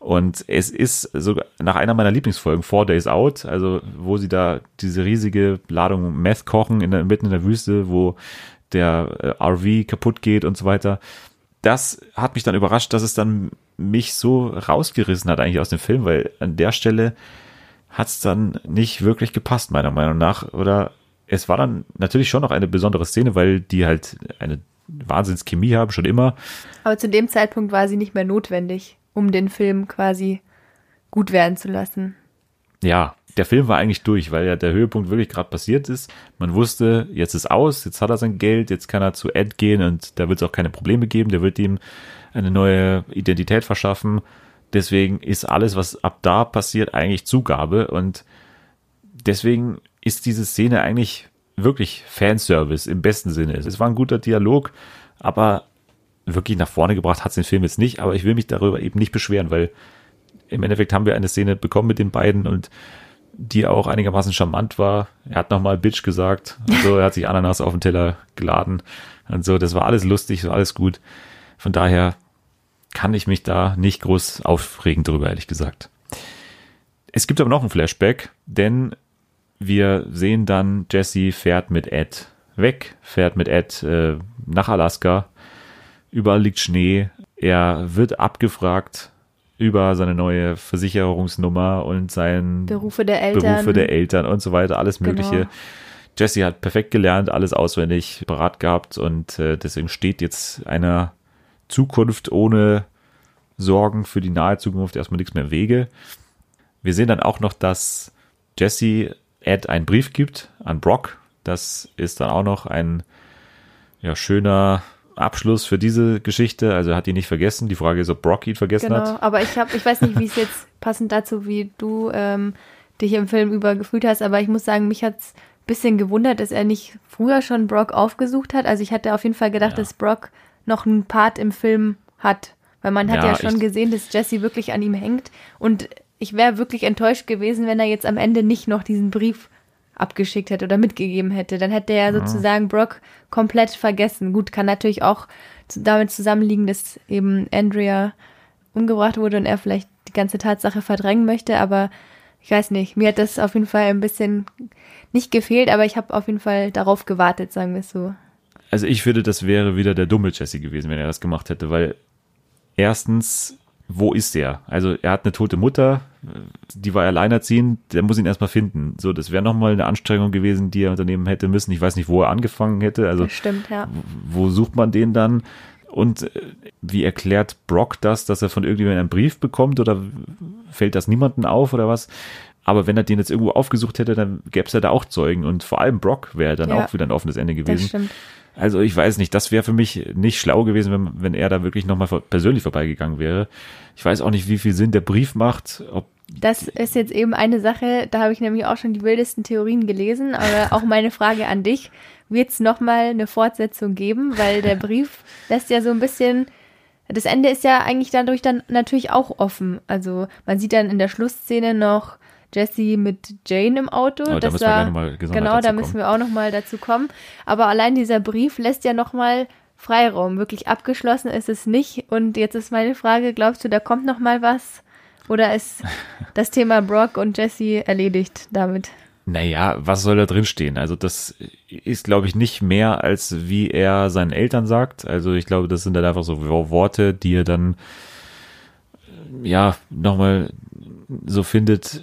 Und es ist sogar nach einer meiner Lieblingsfolgen, Four Days Out, also wo sie da diese riesige Ladung Meth kochen in der, mitten in der Wüste, wo der äh, RV kaputt geht und so weiter das hat mich dann überrascht, dass es dann mich so rausgerissen hat eigentlich aus dem Film, weil an der Stelle hat es dann nicht wirklich gepasst, meiner Meinung nach. Oder es war dann natürlich schon noch eine besondere Szene, weil die halt eine Wahnsinnschemie haben, schon immer. Aber zu dem Zeitpunkt war sie nicht mehr notwendig, um den Film quasi gut werden zu lassen. Ja, der Film war eigentlich durch, weil ja der Höhepunkt wirklich gerade passiert ist. Man wusste, jetzt ist aus, jetzt hat er sein Geld, jetzt kann er zu Ed gehen und da wird es auch keine Probleme geben, der wird ihm eine neue Identität verschaffen. Deswegen ist alles, was ab da passiert, eigentlich Zugabe und deswegen ist diese Szene eigentlich wirklich Fanservice im besten Sinne. Es war ein guter Dialog, aber wirklich nach vorne gebracht hat es den Film jetzt nicht, aber ich will mich darüber eben nicht beschweren, weil im Endeffekt haben wir eine Szene bekommen mit den beiden und die auch einigermaßen charmant war. Er hat nochmal Bitch gesagt. Also er hat sich Ananas auf den Teller geladen. Und so, das war alles lustig, so alles gut. Von daher kann ich mich da nicht groß aufregen drüber, ehrlich gesagt. Es gibt aber noch ein Flashback, denn wir sehen dann, Jesse fährt mit Ed weg, fährt mit Ed äh, nach Alaska. Überall liegt Schnee. Er wird abgefragt, über seine neue Versicherungsnummer und sein Berufe der Eltern, Berufe der Eltern und so weiter, alles genau. Mögliche. Genau. Jesse hat perfekt gelernt, alles auswendig parat gehabt und äh, deswegen steht jetzt einer Zukunft ohne Sorgen für die nahe Zukunft erstmal nichts mehr im Wege. Wir sehen dann auch noch, dass Jesse Ed einen Brief gibt an Brock. Das ist dann auch noch ein ja, schöner Abschluss für diese Geschichte. Also er hat ihn nicht vergessen. Die Frage ist, ob Brock ihn vergessen genau, hat. Genau, aber ich habe, ich weiß nicht, wie es jetzt passend dazu, wie du ähm, dich im Film über gefühlt hast, aber ich muss sagen, mich hat es ein bisschen gewundert, dass er nicht früher schon Brock aufgesucht hat. Also ich hatte auf jeden Fall gedacht, ja. dass Brock noch einen Part im Film hat. Weil man hat ja, ja schon gesehen, dass Jesse wirklich an ihm hängt. Und ich wäre wirklich enttäuscht gewesen, wenn er jetzt am Ende nicht noch diesen Brief abgeschickt hätte oder mitgegeben hätte. Dann hätte er ja. sozusagen Brock komplett vergessen. Gut, kann natürlich auch damit zusammenliegen, dass eben Andrea umgebracht wurde und er vielleicht die ganze Tatsache verdrängen möchte, aber ich weiß nicht, mir hat das auf jeden Fall ein bisschen nicht gefehlt, aber ich habe auf jeden Fall darauf gewartet, sagen wir es so. Also ich finde, das wäre wieder der dumme Jesse gewesen, wenn er das gemacht hätte, weil erstens wo ist der? Also er hat eine tote Mutter, die war alleinerziehend, der muss ihn erstmal finden. So, das wäre nochmal eine Anstrengung gewesen, die er unternehmen hätte müssen. Ich weiß nicht, wo er angefangen hätte. Also stimmt, ja. wo sucht man den dann? Und äh, wie erklärt Brock das, dass er von irgendjemandem einen Brief bekommt oder fällt das niemanden auf oder was? Aber wenn er den jetzt irgendwo aufgesucht hätte, dann gäbe es ja da auch Zeugen und vor allem Brock wäre dann Ja. auch wieder ein offenes Ende gewesen. Also ich weiß nicht, das wäre für mich nicht schlau gewesen, wenn, wenn er da wirklich nochmal persönlich vorbeigegangen wäre. Ich weiß auch nicht, wie viel Sinn der Brief macht, ob Das ist jetzt eben eine Sache, da habe ich nämlich auch schon die wildesten Theorien gelesen, aber auch meine Frage an dich, wird es nochmal eine Fortsetzung geben? Weil der Brief lässt ja so ein bisschen, das Ende ist ja eigentlich dadurch dann natürlich auch offen. Also man sieht dann in der Schlussszene noch Jesse mit Jane im Auto. Aber da das müssen wir gleich noch mal Genau, da müssen kommen. wir auch nochmal dazu kommen. Aber allein dieser Brief lässt ja nochmal Freiraum. Wirklich abgeschlossen ist es nicht. Und jetzt ist meine Frage, glaubst du, da kommt nochmal was? Oder ist das Thema Brock und Jesse erledigt damit? Naja, was soll da drin stehen? Also das ist, glaube ich, nicht mehr, als wie er seinen Eltern sagt. Also ich glaube, das sind dann einfach so Worte, die er dann ja nochmal so findet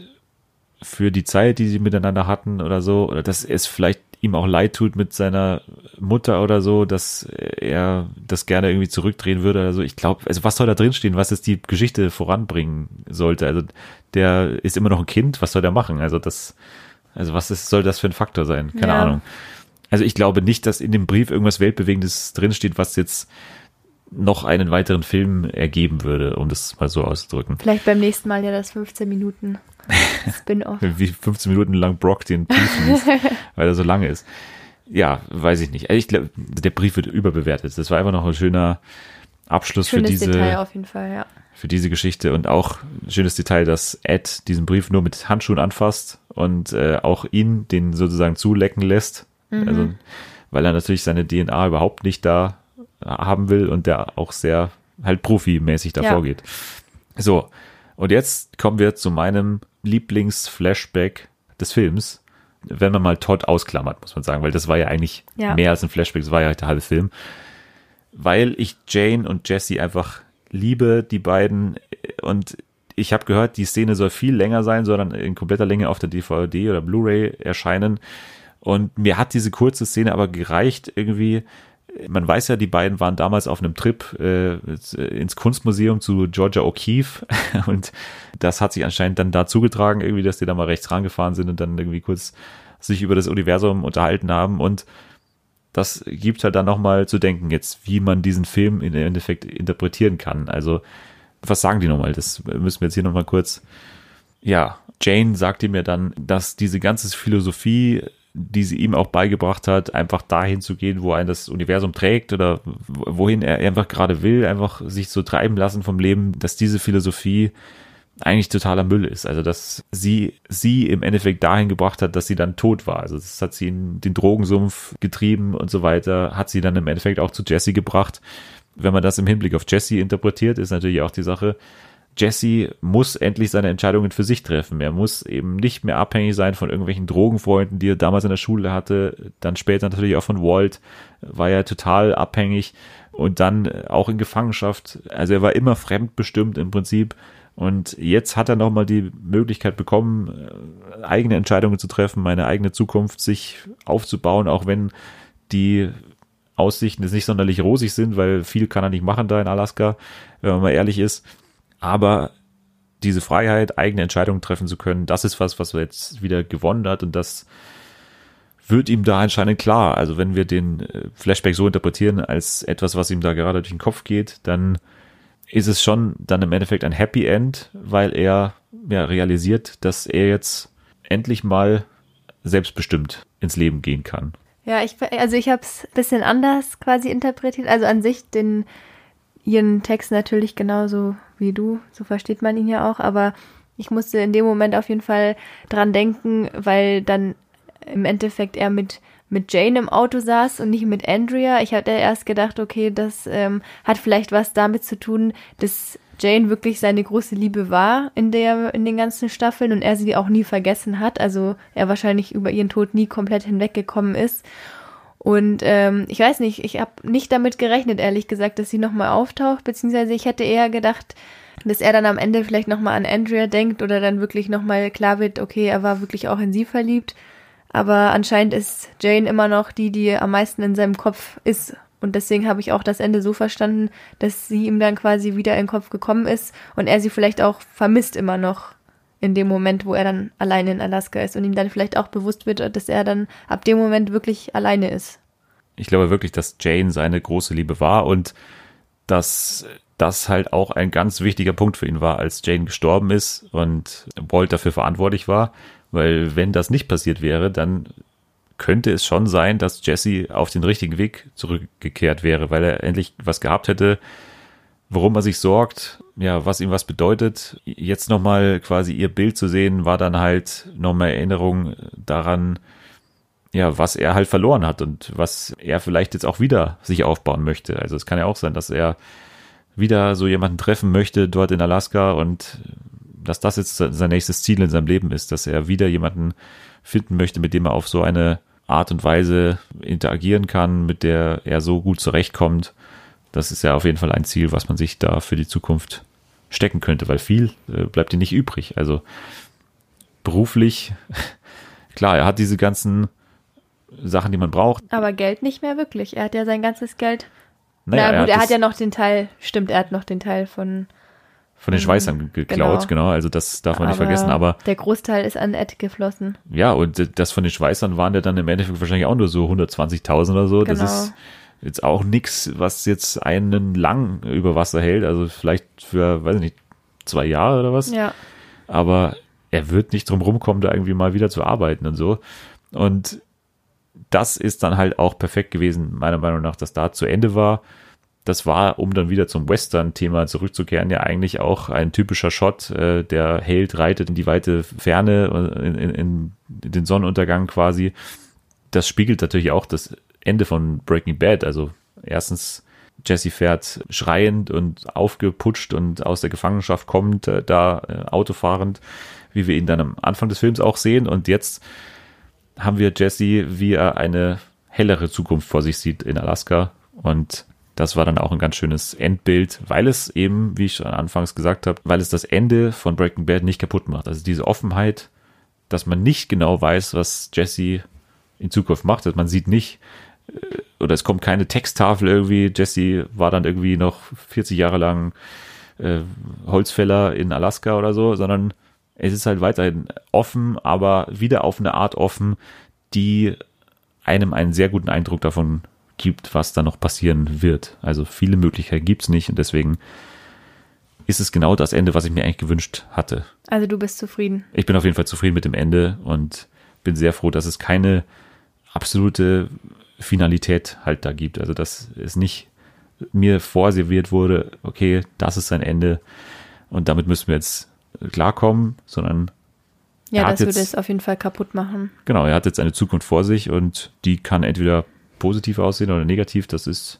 für die Zeit, die sie miteinander hatten oder so. Oder dass es vielleicht ihm auch leid tut mit seiner Mutter oder so, dass er das gerne irgendwie zurückdrehen würde oder so. Ich glaube, also was soll da drin stehen, was jetzt die Geschichte voranbringen sollte? Also der ist immer noch ein Kind, was soll der machen? Also das, also was ist, soll das für ein Faktor sein? Keine Ja. Ahnung. Also ich glaube nicht, dass in dem Brief irgendwas Weltbewegendes drinsteht, was jetzt noch einen weiteren Film ergeben würde, um das mal so auszudrücken. Vielleicht beim nächsten Mal ja das 15 Minuten Spin-off. Wie 15 Minuten lang Brock den Brief liest, weil er so lange ist. Ja, weiß ich nicht. Also ich glaube, der Brief wird überbewertet. Das war einfach noch ein schöner Abschluss für Schönes diese, Detail auf jeden Fall, ja. für diese Geschichte und auch ein schönes Detail, dass Ed diesen Brief nur mit Handschuhen anfasst und äh, auch ihn den sozusagen zulecken lässt. Also, weil er natürlich seine DNA überhaupt nicht da haben will und der auch sehr halt profimäßig da Ja. vorgeht. So, und jetzt kommen wir zu meinem Lieblings-Flashback des Films, wenn man mal Todd ausklammert, muss man sagen, weil das war ja eigentlich Ja. mehr als ein Flashback, das war ja der halbe Film. Weil ich Jane und Jesse einfach liebe, die beiden, und ich habe gehört, die Szene soll viel länger sein, soll dann in kompletter Länge auf der DVD oder Blu-ray erscheinen. Und mir hat diese kurze Szene aber gereicht, irgendwie. Man weiß ja, die beiden waren damals auf einem Trip äh, ins Kunstmuseum zu Georgia O'Keeffe und das hat sich anscheinend dann da zugetragen, irgendwie, dass die da mal rechts rangefahren sind und dann irgendwie kurz sich über das Universum unterhalten haben und das gibt halt dann nochmal zu denken jetzt, wie man diesen Film im Endeffekt interpretieren kann. Also, was sagen die nochmal? Das müssen wir jetzt hier nochmal kurz. Ja, Jane sagte mir dann, dass diese ganze Philosophie, die sie ihm auch beigebracht hat, einfach dahin zu gehen, wo ein das Universum trägt oder wohin er einfach gerade will, einfach sich so treiben lassen vom Leben, dass diese Philosophie eigentlich totaler Müll ist. Also, dass sie, sie im Endeffekt dahin gebracht hat, dass sie dann tot war. Also, das hat sie in den Drogensumpf getrieben und so weiter, hat sie dann im Endeffekt auch zu Jesse gebracht. Wenn man das im Hinblick auf Jesse interpretiert, ist natürlich auch die Sache, Jesse muss endlich seine Entscheidungen für sich treffen. Er muss eben nicht mehr abhängig sein von irgendwelchen Drogenfreunden, die er damals in der Schule hatte. Dann später natürlich auch von Walt war er total abhängig und dann auch in Gefangenschaft. Also er war immer fremdbestimmt im Prinzip. Und jetzt hat er nochmal die Möglichkeit bekommen, äh, eigene Entscheidungen zu treffen, eine eigene Zukunft sich aufzubauen, auch wenn die Aussichten jetzt nicht sonderlich rosig sind, weil viel kann er nicht machen da in Alaska, wenn man mal ehrlich ist. Aber diese Freiheit, eigene Entscheidungen treffen zu können, das ist was, was er jetzt wieder gewonnen hat und das wird ihm da anscheinend klar. Also wenn wir den äh, Flashback so interpretieren als etwas, was ihm da gerade durch den Kopf geht, dann ist es schon dann im Endeffekt ein Happy End, weil er ja, realisiert, dass er jetzt endlich mal selbstbestimmt ins Leben gehen kann. Ja, ich, also ich habe es ein bisschen anders quasi interpretiert. Also an sich den ihren Text natürlich genauso wie du, so versteht man ihn ja auch, aber ich musste in dem Moment auf jeden Fall dran denken, weil dann im Endeffekt er mit mit Jane im Auto saß und nicht mit Andrea. Ich hatte erst gedacht, okay, das ähm, hat vielleicht was damit zu tun, dass Jane wirklich seine große Liebe war in der in den ganzen Staffeln und er sie auch nie vergessen hat. Also er wahrscheinlich über ihren Tod nie komplett hinweggekommen ist. Und ähm, ich weiß nicht, ich habe nicht damit gerechnet, ehrlich gesagt, dass sie nochmal auftaucht, beziehungsweise ich hätte eher gedacht, dass er dann am Ende vielleicht nochmal an Andrea denkt oder dann wirklich nochmal klar wird, okay, er war wirklich auch in sie verliebt. Aber anscheinend ist Jane immer noch die, die am meisten in seinem Kopf ist. Und deswegen habe ich auch das Ende so verstanden, dass sie ihm dann quasi wieder in den Kopf gekommen ist und er sie vielleicht auch vermisst immer noch in dem Moment, wo er dann alleine in Alaska ist und ihm dann vielleicht auch bewusst wird, dass er dann ab dem Moment wirklich alleine ist. Ich glaube wirklich, dass Jane seine große Liebe war und dass das halt auch ein ganz wichtiger Punkt für ihn war, als Jane gestorben ist und Walt dafür verantwortlich war, weil wenn das nicht passiert wäre, dann könnte es schon sein, dass Jesse auf den richtigen Weg zurückgekehrt wäre, weil er endlich was gehabt hätte, worum er sich sorgt, ja, was ihm was bedeutet. Jetzt nochmal quasi ihr Bild zu sehen, war dann halt nochmal Erinnerung daran, ja, was er halt verloren hat und was er vielleicht jetzt auch wieder sich aufbauen möchte. Also es kann ja auch sein, dass er wieder so jemanden treffen möchte dort in Alaska und dass das jetzt sein nächstes Ziel in seinem Leben ist, dass er wieder jemanden finden möchte, mit dem er auf so eine Art und Weise interagieren kann, mit der er so gut zurechtkommt. Das ist ja auf jeden Fall ein Ziel, was man sich da für die Zukunft stecken könnte, weil viel äh, bleibt ihm nicht übrig. Also beruflich, klar, er hat diese ganzen Sachen, die man braucht. Aber Geld nicht mehr wirklich. Er hat ja sein ganzes Geld. Naja, Na gut, er, hat, er hat ja noch den Teil, stimmt, er hat noch den Teil von von den mhm. Schweißern geklaut, genau. genau. Also das darf man aber nicht vergessen. Aber der Großteil ist an Ed geflossen. Ja, und das von den Schweißern waren ja dann im Endeffekt wahrscheinlich auch nur so 120.000 oder so. Genau. Das ist jetzt auch nichts, was jetzt einen lang über Wasser hält. Also vielleicht für, weiß ich nicht, zwei Jahre oder was. Ja. Aber er wird nicht drum rumkommen, da irgendwie mal wieder zu arbeiten und so. Und das ist dann halt auch perfekt gewesen, meiner Meinung nach, dass da zu Ende war das war, um dann wieder zum Western-Thema zurückzukehren, ja eigentlich auch ein typischer Shot. Äh, der Held reitet in die weite Ferne, in, in, in den Sonnenuntergang quasi. Das spiegelt natürlich auch das Ende von Breaking Bad. Also erstens, Jesse fährt schreiend und aufgeputscht und aus der Gefangenschaft kommt, äh, da äh, autofahrend, wie wir ihn dann am Anfang des Films auch sehen. Und jetzt haben wir Jesse, wie er eine hellere Zukunft vor sich sieht in Alaska und das war dann auch ein ganz schönes Endbild, weil es eben, wie ich schon anfangs gesagt habe, weil es das Ende von Breaking Bad nicht kaputt macht. Also diese Offenheit, dass man nicht genau weiß, was Jesse in Zukunft macht. Also man sieht nicht, oder es kommt keine Texttafel irgendwie. Jesse war dann irgendwie noch 40 Jahre lang äh, Holzfäller in Alaska oder so, sondern es ist halt weiterhin offen, aber wieder auf eine Art offen, die einem einen sehr guten Eindruck davon gibt, was da noch passieren wird. Also viele Möglichkeiten gibt es nicht und deswegen ist es genau das Ende, was ich mir eigentlich gewünscht hatte. Also du bist zufrieden. Ich bin auf jeden Fall zufrieden mit dem Ende und bin sehr froh, dass es keine absolute Finalität halt da gibt. Also dass es nicht mir vorserviert wurde, okay, das ist sein Ende und damit müssen wir jetzt klarkommen, sondern ja, das jetzt, würde es auf jeden Fall kaputt machen. Genau, er hat jetzt eine Zukunft vor sich und die kann entweder positiv aussehen oder negativ, das ist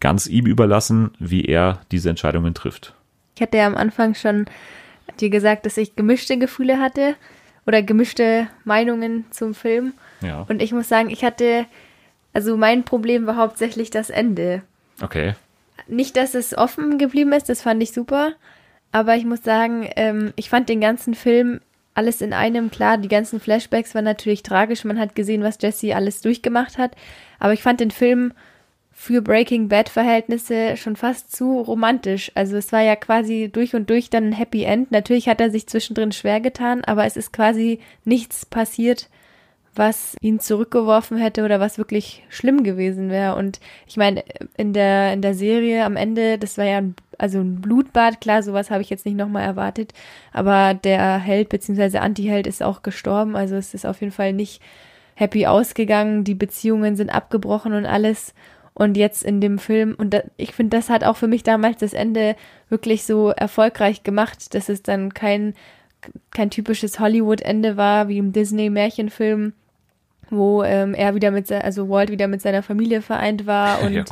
ganz ihm überlassen, wie er diese Entscheidungen trifft. Ich hatte ja am Anfang schon dir gesagt, dass ich gemischte Gefühle hatte oder gemischte Meinungen zum Film. Ja. Und ich muss sagen, ich hatte, also mein Problem war hauptsächlich das Ende. Okay. Nicht, dass es offen geblieben ist, das fand ich super. Aber ich muss sagen, ähm, ich fand den ganzen Film alles in einem. Klar, die ganzen Flashbacks waren natürlich tragisch. Man hat gesehen, was Jesse alles durchgemacht hat. Aber ich fand den Film für Breaking Bad Verhältnisse schon fast zu romantisch. Also es war ja quasi durch und durch dann ein Happy End. Natürlich hat er sich zwischendrin schwer getan, aber es ist quasi nichts passiert, was ihn zurückgeworfen hätte oder was wirklich schlimm gewesen wäre. Und ich meine, in der, in der Serie am Ende, das war ja ein, also ein Blutbad, klar, sowas habe ich jetzt nicht nochmal erwartet, aber der Held bzw. Anti-Held ist auch gestorben, also es ist auf jeden Fall nicht happy ausgegangen, die Beziehungen sind abgebrochen und alles. Und jetzt in dem Film, und da, ich finde, das hat auch für mich damals das Ende wirklich so erfolgreich gemacht, dass es dann kein, kein typisches Hollywood-Ende war, wie im Disney-Märchenfilm, wo ähm, er wieder mit, also Walt wieder mit seiner Familie vereint war und, ja,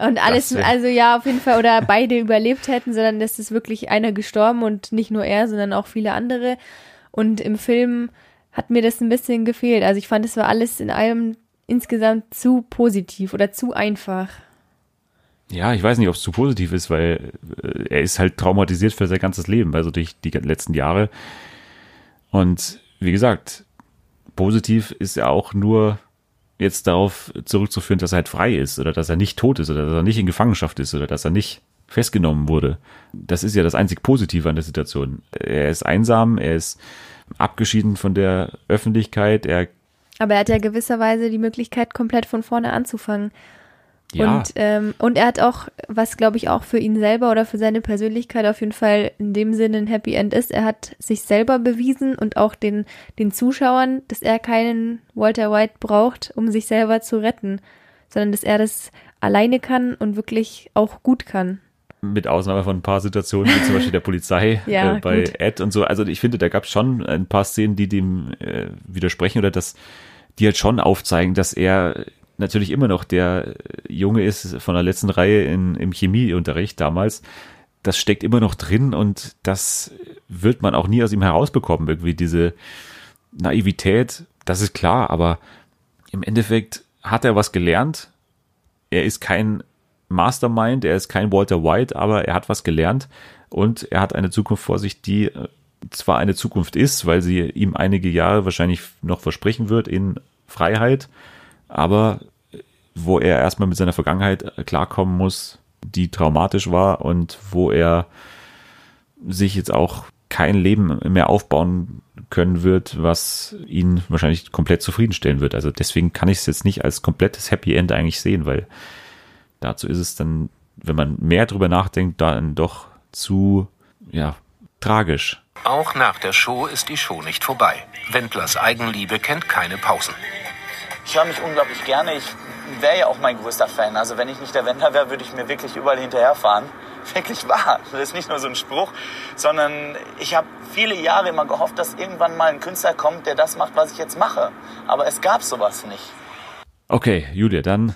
und alles, also ja, auf jeden Fall, oder beide überlebt hätten, sondern das ist wirklich einer gestorben und nicht nur er, sondern auch viele andere. Und im Film hat mir das ein bisschen gefehlt. Also ich fand, es war alles in allem insgesamt zu positiv oder zu einfach. ja, ich weiß nicht, ob es zu positiv ist, weil äh, er ist halt traumatisiert für sein ganzes Leben, also durch die letzten Jahre. Und wie gesagt, positiv ist er auch nur jetzt darauf zurückzuführen, dass er halt frei ist oder dass er nicht tot ist oder dass er nicht in Gefangenschaft ist oder dass er nicht festgenommen wurde. Das ist ja das einzig Positive an der Situation. Er ist einsam, er ist abgeschieden von der Öffentlichkeit, er aber er hat ja gewisserweise die Möglichkeit, komplett von vorne anzufangen. Ja. Und, ähm, und er hat auch, was glaube ich auch für ihn selber oder für seine Persönlichkeit auf jeden Fall in dem Sinne ein Happy End ist, er hat sich selber bewiesen und auch den, den Zuschauern, dass er keinen Walter White braucht, um sich selber zu retten, sondern dass er das alleine kann und wirklich auch gut kann. Mit Ausnahme von ein paar Situationen, wie zum Beispiel der Polizei ja, äh, bei gut. Ed und so. Also ich finde, da gab es schon ein paar Szenen, die dem äh, widersprechen oder das, die halt schon aufzeigen, dass er natürlich immer noch der Junge ist von der letzten Reihe in, im Chemieunterricht damals. Das steckt immer noch drin und das wird man auch nie aus ihm herausbekommen. Irgendwie diese Naivität, das ist klar, aber im Endeffekt hat er was gelernt. Er ist kein Mastermind, er ist kein Walter White, aber er hat was gelernt und er hat eine Zukunft vor sich, die äh, zwar eine Zukunft ist, weil sie ihm einige Jahre wahrscheinlich noch versprechen wird in Freiheit, aber wo er erstmal mit seiner Vergangenheit klarkommen muss, die traumatisch war und wo er sich jetzt auch kein Leben mehr aufbauen können wird, was ihn wahrscheinlich komplett zufriedenstellen wird. Also deswegen kann ich es jetzt nicht als komplettes Happy End eigentlich sehen, weil dazu ist es dann, wenn man mehr drüber nachdenkt, dann doch zu, ja, tragisch. Auch nach der Show ist die Show nicht vorbei. Wendlers Eigenliebe kennt keine Pausen. Ich höre mich unglaublich gerne. Ich wäre ja auch mein größter Fan. Also wenn ich nicht der Wendler wäre, würde ich mir wirklich überall hinterherfahren. Wirklich wahr. Das ist nicht nur so ein Spruch, sondern ich habe viele Jahre immer gehofft, dass irgendwann mal ein Künstler kommt, der das macht, was ich jetzt mache. Aber es gab sowas nicht. Okay, Julia, dann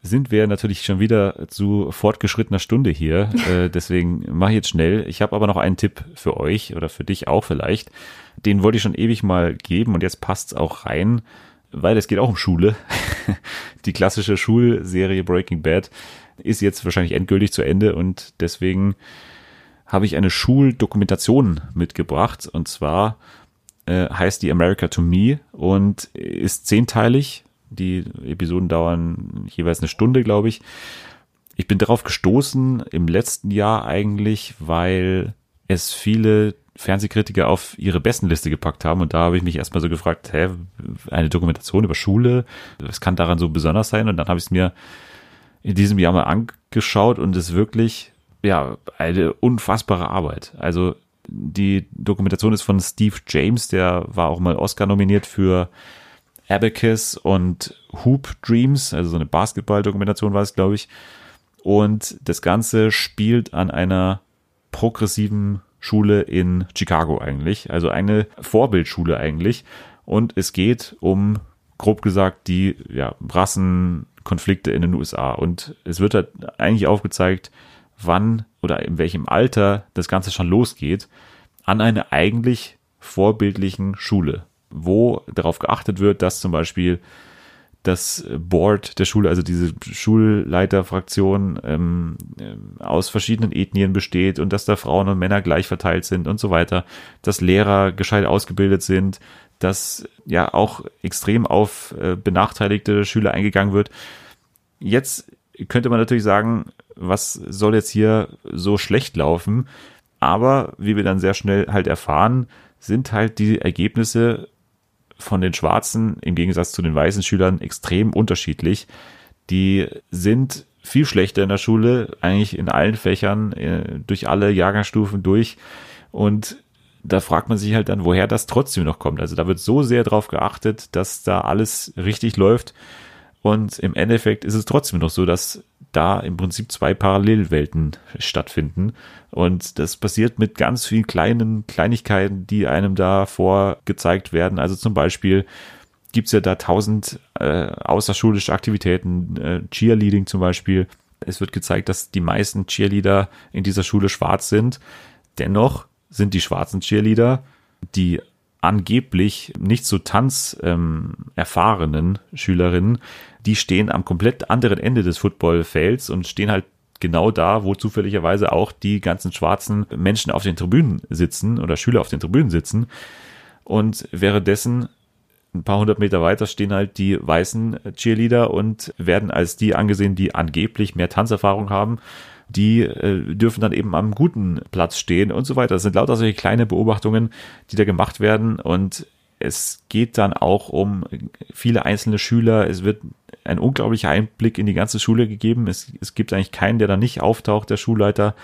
sind wir natürlich schon wieder zu fortgeschrittener Stunde hier. Äh, deswegen mache ich jetzt schnell. Ich habe aber noch einen Tipp für euch oder für dich auch vielleicht. Den wollte ich schon ewig mal geben und jetzt passt es auch rein weil es geht auch um Schule. Die klassische Schulserie Breaking Bad ist jetzt wahrscheinlich endgültig zu Ende und deswegen habe ich eine Schuldokumentation mitgebracht und zwar äh, heißt die America to Me und ist zehnteilig. Die Episoden dauern jeweils eine Stunde, glaube ich. Ich bin darauf gestoßen im letzten Jahr eigentlich, weil es viele Fernsehkritiker auf ihre besten Liste gepackt haben. Und da habe ich mich erstmal so gefragt, hä, eine Dokumentation über Schule, was kann daran so besonders sein? Und dann habe ich es mir in diesem Jahr mal angeschaut und es ist wirklich, ja, eine unfassbare Arbeit. Also die Dokumentation ist von Steve James, der war auch mal Oscar nominiert für Abacus und Hoop Dreams, also so eine Basketball-Dokumentation war es, glaube ich. Und das Ganze spielt an einer progressiven Schule in Chicago eigentlich. Also eine Vorbildschule eigentlich. Und es geht um, grob gesagt, die ja, Rassenkonflikte in den USA. Und es wird halt eigentlich aufgezeigt, wann oder in welchem Alter das Ganze schon losgeht, an einer eigentlich vorbildlichen Schule, wo darauf geachtet wird, dass zum Beispiel das Board der Schule, also diese Schulleiterfraktion ähm, ähm, aus verschiedenen Ethnien besteht und dass da Frauen und Männer gleich verteilt sind und so weiter, dass Lehrer gescheit ausgebildet sind, dass ja auch extrem auf äh, benachteiligte Schüler eingegangen wird. Jetzt könnte man natürlich sagen, was soll jetzt hier so schlecht laufen? Aber wie wir dann sehr schnell halt erfahren, sind halt die Ergebnisse von den Schwarzen im Gegensatz zu den weißen Schülern extrem unterschiedlich. Die sind viel schlechter in der Schule, eigentlich in allen Fächern, äh, durch alle Jahrgangsstufen durch. Und da fragt man sich halt dann, woher das trotzdem noch kommt. Also da wird so sehr drauf geachtet, dass da alles richtig läuft. Und im Endeffekt ist es trotzdem noch so, dass da im Prinzip zwei Parallelwelten stattfinden. Und das passiert mit ganz vielen kleinen Kleinigkeiten, die einem da vorgezeigt werden. Also zum Beispiel gibt's ja da tausend äh, außerschulische Aktivitäten, äh, Cheerleading zum Beispiel. Es wird gezeigt, dass die meisten Cheerleader in dieser Schule schwarz sind. Dennoch sind die schwarzen Cheerleader die angeblich nicht so tanz ähm, Schülerinnen, die stehen am komplett anderen Ende des Footballfelds und stehen halt genau da, wo zufälligerweise auch die ganzen schwarzen Menschen auf den Tribünen sitzen oder Schüler auf den Tribünen sitzen. Und währenddessen ein paar hundert Meter weiter stehen halt die weißen Cheerleader und werden als die angesehen, die angeblich mehr Tanzerfahrung haben. Die äh, dürfen dann eben am guten Platz stehen und so weiter. Das sind lauter solche kleine Beobachtungen, die da gemacht werden. Und es geht dann auch um viele einzelne Schüler. Es wird ein unglaublicher Einblick in die ganze Schule gegeben. Es, es gibt eigentlich keinen, der da nicht auftaucht, der Schulleiter.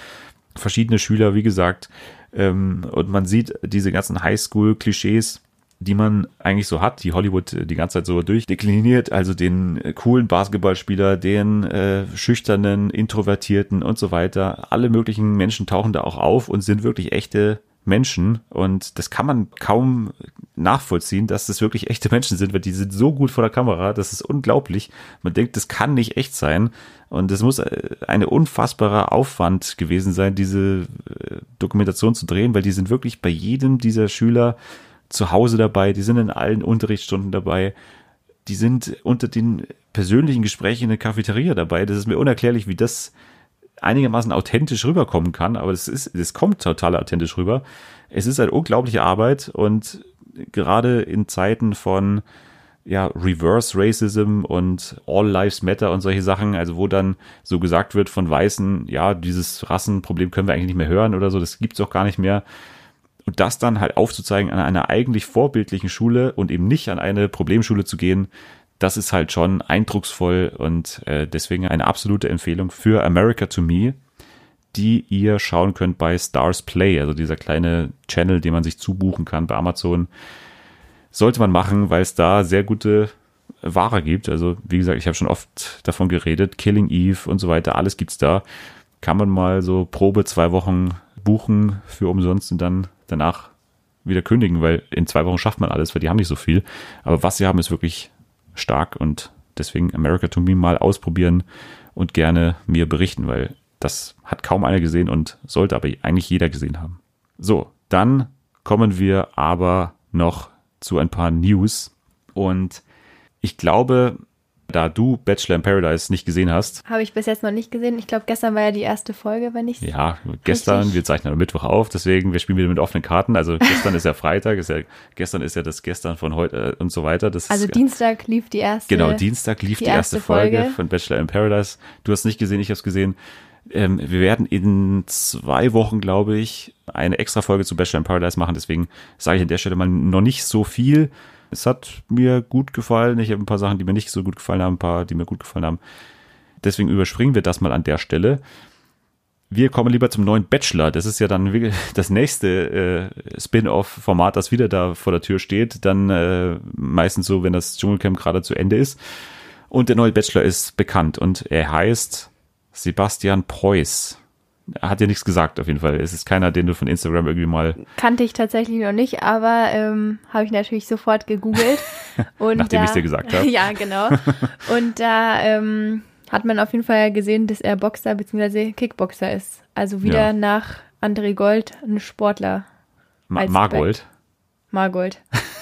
Verschiedene Schüler, wie gesagt. Ähm, und man sieht diese ganzen Highschool-Klischees, die man eigentlich so hat, die Hollywood die ganze Zeit so durchdekliniert, also den coolen Basketballspieler, den äh, schüchternen, introvertierten und so weiter. Alle möglichen Menschen tauchen da auch auf und sind wirklich echte Menschen und das kann man kaum nachvollziehen, dass das wirklich echte Menschen sind, weil die sind so gut vor der Kamera, das ist unglaublich. Man denkt, das kann nicht echt sein und es muss äh, eine unfassbarer Aufwand gewesen sein, diese äh, Dokumentation zu drehen, weil die sind wirklich bei jedem dieser Schüler zu Hause dabei, die sind in allen Unterrichtsstunden dabei, die sind unter den persönlichen Gesprächen in der Cafeteria dabei. Das ist mir unerklärlich, wie das einigermaßen authentisch rüberkommen kann, aber es ist, es kommt total authentisch rüber. Es ist eine unglaubliche Arbeit und gerade in Zeiten von ja, Reverse Racism und All Lives Matter und solche Sachen, also wo dann so gesagt wird von Weißen, ja, dieses Rassenproblem können wir eigentlich nicht mehr hören oder so, das gibt's auch gar nicht mehr. Und das dann halt aufzuzeigen an einer eigentlich vorbildlichen Schule und eben nicht an eine Problemschule zu gehen, das ist halt schon eindrucksvoll und äh, deswegen eine absolute Empfehlung für America to Me, die ihr schauen könnt bei Stars Play, also dieser kleine Channel, den man sich zubuchen kann bei Amazon. Sollte man machen, weil es da sehr gute Ware gibt. Also wie gesagt, ich habe schon oft davon geredet, Killing Eve und so weiter, alles gibt's da. Kann man mal so Probe zwei Wochen buchen für umsonst und dann danach wieder kündigen, weil in zwei Wochen schafft man alles, weil die haben nicht so viel. Aber was sie haben, ist wirklich stark und deswegen America to Me mal ausprobieren und gerne mir berichten, weil das hat kaum einer gesehen und sollte aber eigentlich jeder gesehen haben. So, dann kommen wir aber noch zu ein paar News und ich glaube, da du Bachelor in Paradise nicht gesehen hast. Habe ich bis jetzt noch nicht gesehen. Ich glaube, gestern war ja die erste Folge, wenn ich Ja, gestern, richtig. wir zeichnen am Mittwoch auf, deswegen, wir spielen wieder mit offenen Karten. Also gestern ist ja Freitag, ist ja, gestern ist ja das gestern von heute äh, und so weiter. Das also ist, Dienstag lief die erste. Genau, Dienstag lief die, die erste, erste Folge, Folge von Bachelor in Paradise. Du hast nicht gesehen, ich habe es gesehen. Ähm, wir werden in zwei Wochen, glaube ich, eine extra Folge zu Bachelor in Paradise machen. Deswegen sage ich an der Stelle mal noch nicht so viel. Es hat mir gut gefallen. Ich habe ein paar Sachen, die mir nicht so gut gefallen haben, ein paar, die mir gut gefallen haben. Deswegen überspringen wir das mal an der Stelle. Wir kommen lieber zum neuen Bachelor. Das ist ja dann das nächste äh, Spin-off-Format, das wieder da vor der Tür steht. Dann äh, meistens so, wenn das Dschungelcamp gerade zu Ende ist. Und der neue Bachelor ist bekannt und er heißt Sebastian Preuß hat dir nichts gesagt auf jeden Fall. Es ist keiner, den du von Instagram irgendwie mal. Kannte ich tatsächlich noch nicht, aber ähm, habe ich natürlich sofort gegoogelt. Und Nachdem ich es dir gesagt habe. ja, genau. Und da ähm, hat man auf jeden Fall gesehen, dass er Boxer bzw. Kickboxer ist. Also wieder ja. nach André Gold ein Sportler. Ma Margold. Margold.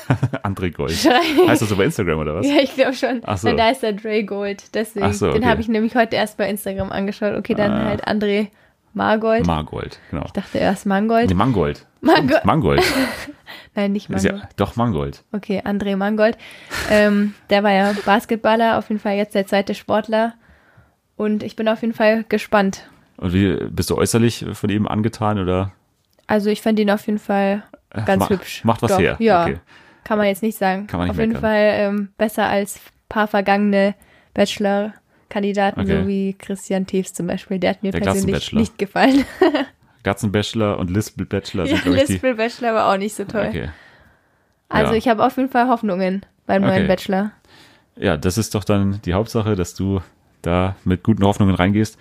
André Gold. heißt das so bei Instagram oder was? Ja, ich glaube schon. Ach so. Da ist der Dre Gold. Deswegen, so, okay. den habe ich nämlich heute erst bei Instagram angeschaut. Okay, dann ah. halt André Margold. Margold, genau. Ich dachte erst Mangold. Nee, Mangold. Mangold. Mangold. Nein, nicht Mangold. Ja, doch, Mangold. Okay, André Mangold. ähm, der war ja Basketballer, auf jeden Fall jetzt der zweite Sportler. Und ich bin auf jeden Fall gespannt. Und wie bist du äußerlich von ihm angetan oder? Also ich fand ihn auf jeden Fall äh, ganz Ma hübsch. Macht was Doch, her. Ja, okay. kann man jetzt nicht sagen. Kann man nicht auf jeden Fall ähm, besser als paar vergangene Bachelor Kandidaten, okay. so wie Christian Teves zum Beispiel. Der hat mir der persönlich nicht gefallen. Gatzenbachelor und Lispel-Bachelor sind, ja, Lispel-Bachelor war auch nicht so toll. Okay. Also ja. ich habe auf jeden Fall Hoffnungen beim okay. neuen Bachelor. Ja, das ist doch dann die Hauptsache, dass du da mit guten Hoffnungen reingehst.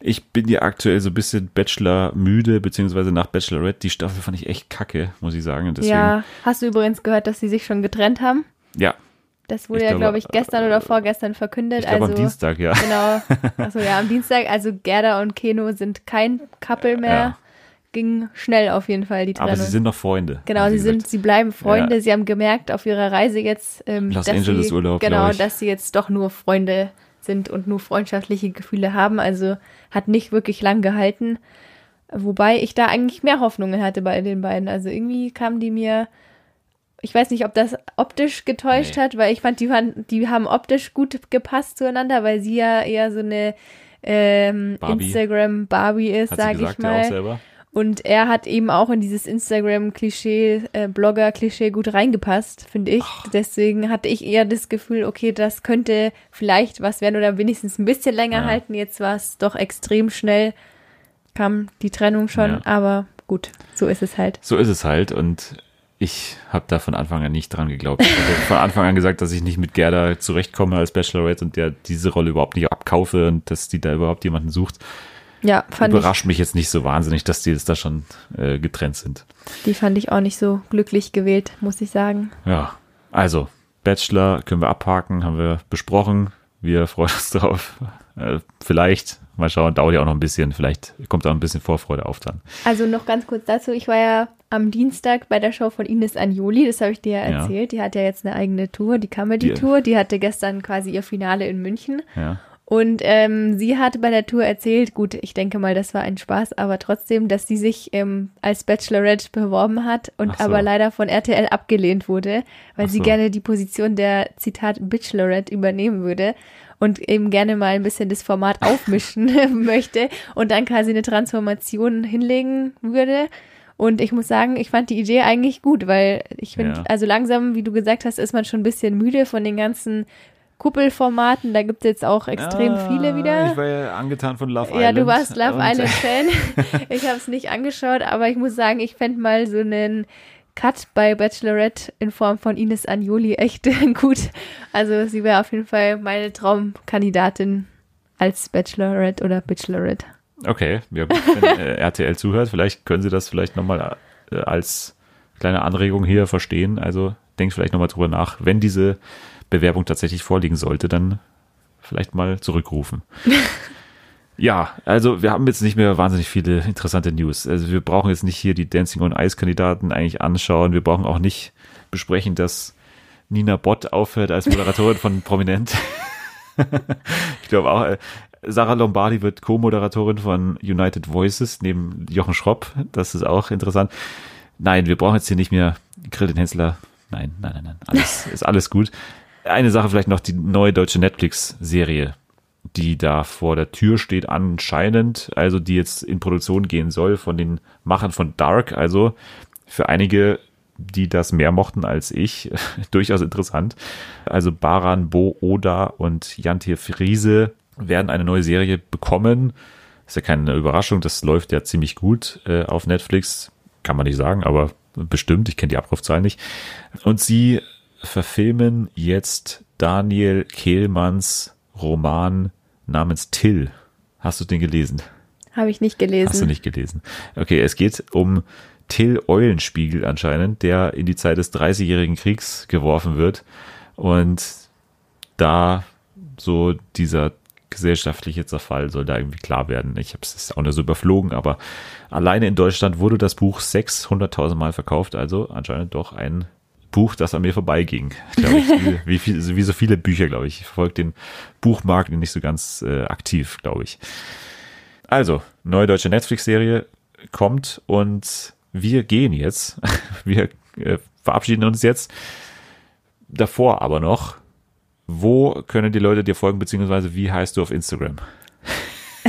Ich bin ja aktuell so ein bisschen Bachelor müde, beziehungsweise nach Bachelorette. Die Staffel fand ich echt kacke, muss ich sagen. Deswegen, ja, hast du übrigens gehört, dass sie sich schon getrennt haben? Ja, das wurde ich ja, glaube ich, gestern oder vorgestern verkündet. Ich glaube also, am Dienstag, ja. Genau. Achso, ja, am Dienstag. Also Gerda und Keno sind kein Couple mehr. Ja. Ging schnell auf jeden Fall die Trennung. Aber sie sind noch Freunde. Genau, sie sind, sie bleiben Freunde. Ja. Sie haben gemerkt auf ihrer Reise jetzt, ähm, Los dass Angeles sie, Urlaub, genau, dass sie jetzt doch nur Freunde sind und nur freundschaftliche Gefühle haben. Also hat nicht wirklich lang gehalten. Wobei ich da eigentlich mehr Hoffnungen hatte bei den beiden. Also irgendwie kamen die mir, ich weiß nicht, ob das optisch getäuscht Nee. hat, weil ich fand, die, waren, die haben optisch gut gepasst zueinander, weil sie ja eher so eine ähm, Barbie. Instagram Barbie ist, sage ich gesagt ja auch mal. selber. Und er hat eben auch in dieses Instagram-Klischee, äh, Blogger-Klischee gut reingepasst, finde ich. Deswegen hatte ich eher das Gefühl, okay, das könnte vielleicht was werden oder wenigstens ein bisschen länger Ja. halten. Jetzt war es doch extrem schnell, kam die Trennung schon, Ja. aber gut, so ist es halt. So ist es halt und ich habe da von Anfang an nicht dran geglaubt. Ich habe von Anfang an gesagt, dass ich nicht mit Gerda zurechtkomme als Bachelorette und der diese Rolle überhaupt nicht abkaufe und dass die da überhaupt jemanden sucht. Ja, fand Überrascht mich jetzt nicht so wahnsinnig, dass die jetzt da schon äh, getrennt sind. ich, die fand ich auch nicht so glücklich gewählt, muss ich sagen. Ja, also Bachelor können wir abhaken, haben wir besprochen. Wir freuen uns drauf. Äh, vielleicht, mal schauen, dauert ja auch noch ein bisschen. Vielleicht kommt da ein bisschen Vorfreude auf dann. Also noch ganz kurz dazu, ich war ja am Dienstag bei der Show von Ines Anjoli, das habe ich dir ja Ja. erzählt. Die hat ja jetzt eine eigene Tour, die Comedy-Tour. Die hatte gestern quasi ihr Finale in München. Ja. Und ähm, sie hat bei der Tour erzählt, gut, ich denke mal, das war ein Spaß, aber trotzdem, dass sie sich ähm, als Bachelorette beworben hat und so. aber leider von RTL abgelehnt wurde, weil Ach sie so. gerne die Position der Zitat Bachelorette übernehmen würde und eben gerne mal ein bisschen das Format aufmischen möchte und dann quasi eine Transformation hinlegen würde. Und ich muss sagen, ich fand die Idee eigentlich gut, weil ich finde, Ja. also langsam, wie du gesagt hast, ist man schon ein bisschen müde von den ganzen Kuppelformaten. Da gibt es jetzt auch extrem viele wieder. Ah, Ich war ja angetan von Love Island. Ja, du warst Love Island Fan. ich habe es nicht angeschaut, aber ich muss sagen, ich fände mal so einen Cut bei Bachelorette in Form von Ines Anjoli echt gut. Also sie wäre auf jeden Fall meine Traumkandidatin als Bachelorette oder Bachelorette. Okay, ja, gut, wenn äh, RTL zuhört, vielleicht können Sie das vielleicht nochmal äh, als kleine Anregung hier verstehen. Also denkt vielleicht nochmal drüber nach, wenn diese Bewerbung tatsächlich vorliegen sollte, dann vielleicht mal zurückrufen. ja, also wir haben jetzt nicht mehr wahnsinnig viele interessante News. Also wir brauchen jetzt nicht hier die Dancing on Ice Kandidaten eigentlich anschauen. Wir brauchen auch nicht besprechen, dass Nina Bott aufhört als Moderatorin von Prominent. ich glaube auch, äh, Sarah Lombardi wird Co-Moderatorin von United Voices neben Jochen Schropp. Das ist auch interessant. Nein, wir brauchen jetzt hier nicht mehr Grill den Hensler. Nein, nein, nein, nein. Alles, ist alles gut. Eine Sache vielleicht noch, die neue deutsche Netflix-Serie, die da vor der Tür steht anscheinend, also die jetzt in Produktion gehen soll von den Machern von Dark. Also für einige, die das mehr mochten als ich, durchaus interessant. Also Baran Bo Oda und Jantir Friese werden eine neue Serie bekommen. Ist ja keine Überraschung, das läuft ja ziemlich gut äh, auf Netflix. Kann man nicht sagen, aber bestimmt, ich kenne die Abrufzahlen nicht. Und sie verfilmen jetzt Daniel Kehlmanns Roman namens Till. Hast du den gelesen? Habe ich nicht gelesen. Hast du nicht gelesen. Okay, es geht um Till Eulenspiegel anscheinend, der in die Zeit des Dreißigjährigen Kriegs geworfen wird und da so dieser gesellschaftliche Zerfall soll da irgendwie klar werden. Ich habe es auch nur so überflogen, aber alleine in Deutschland wurde das Buch 600.000 Mal verkauft, also anscheinend doch ein Buch, das an mir vorbeiging. Ich, wie, wie, viel, wie so viele Bücher, glaube ich. Ich verfolge den Buchmarkt nicht so ganz äh, aktiv, glaube ich. Also, neue deutsche Netflix-Serie kommt und wir gehen jetzt. Wir äh, verabschieden uns jetzt. Davor aber noch, wo können die Leute dir folgen, beziehungsweise wie heißt du auf Instagram?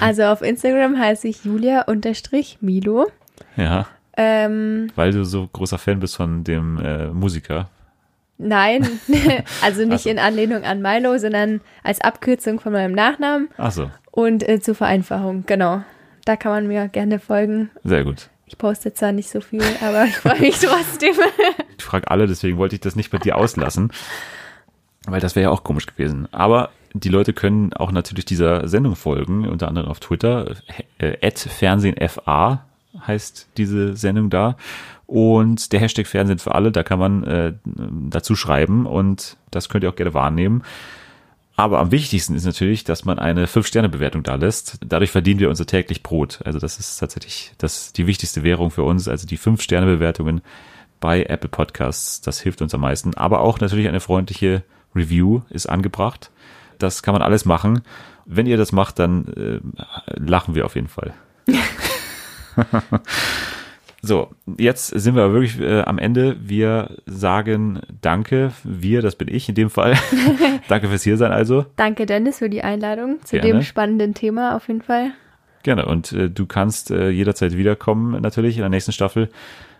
Also auf Instagram heiße ich Julia-Milo. Ja, Ähm, weil du so großer Fan bist von dem äh, Musiker. nein, also nicht so. in Anlehnung an Milo, sondern als Abkürzung von meinem Nachnamen Ach so, und äh, zur Vereinfachung, genau. Da kann man mir gerne folgen. sehr gut. Ich poste zwar nicht so viel, aber ich freue mich trotzdem. Ich frage alle, deswegen wollte ich das nicht bei dir auslassen, weil das wäre ja auch komisch gewesen. Aber die Leute können auch natürlich dieser Sendung folgen, unter anderem auf Twitter. Äh, @fernsehenfa heißt diese Sendung da. Und der Hashtag Fernsehen für alle, da kann man äh, dazu schreiben und das könnt ihr auch gerne wahrnehmen. Aber am wichtigsten ist natürlich, dass man eine 5-Sterne-Bewertung da lässt. Dadurch verdienen wir unser täglich Brot. Also das ist tatsächlich das, die wichtigste Währung für uns. Also die 5-Sterne-Bewertungen bei Apple Podcasts. Das hilft uns am meisten. Aber auch natürlich eine freundliche Review ist angebracht. das kann man alles machen. Wenn ihr das macht, dann äh, lachen wir auf jeden Fall. so, jetzt sind wir wirklich äh, am Ende. Wir sagen Danke. Wir, das bin ich in dem Fall. danke fürs Hiersein also. Danke, Dennis, für die Einladung zu Gerne. dem spannenden Thema auf jeden Fall. Gerne. Und äh, du kannst äh, jederzeit wiederkommen, natürlich in der nächsten Staffel.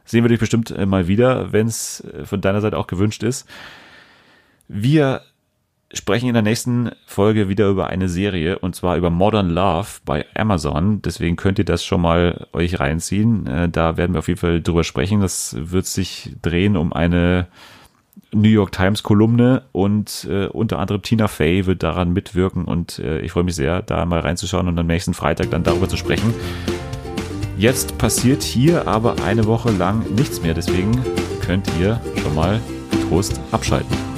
Sehen wir dich bestimmt äh, mal wieder, wenn es äh, von deiner Seite auch gewünscht ist. Wir sprechen in der nächsten Folge wieder über eine Serie und zwar über Modern Love bei Amazon. Deswegen könnt ihr das schon mal euch reinziehen. Äh, Da werden wir auf jeden Fall drüber sprechen. Das wird sich drehen um eine New York Times Kolumne und äh, unter anderem Tina Fey wird daran mitwirken und äh, ich freue mich sehr, da mal reinzuschauen und am nächsten Freitag dann darüber zu sprechen. Jetzt passiert hier aber eine Woche lang nichts mehr, deswegen könnt ihr schon mal Trost abschalten.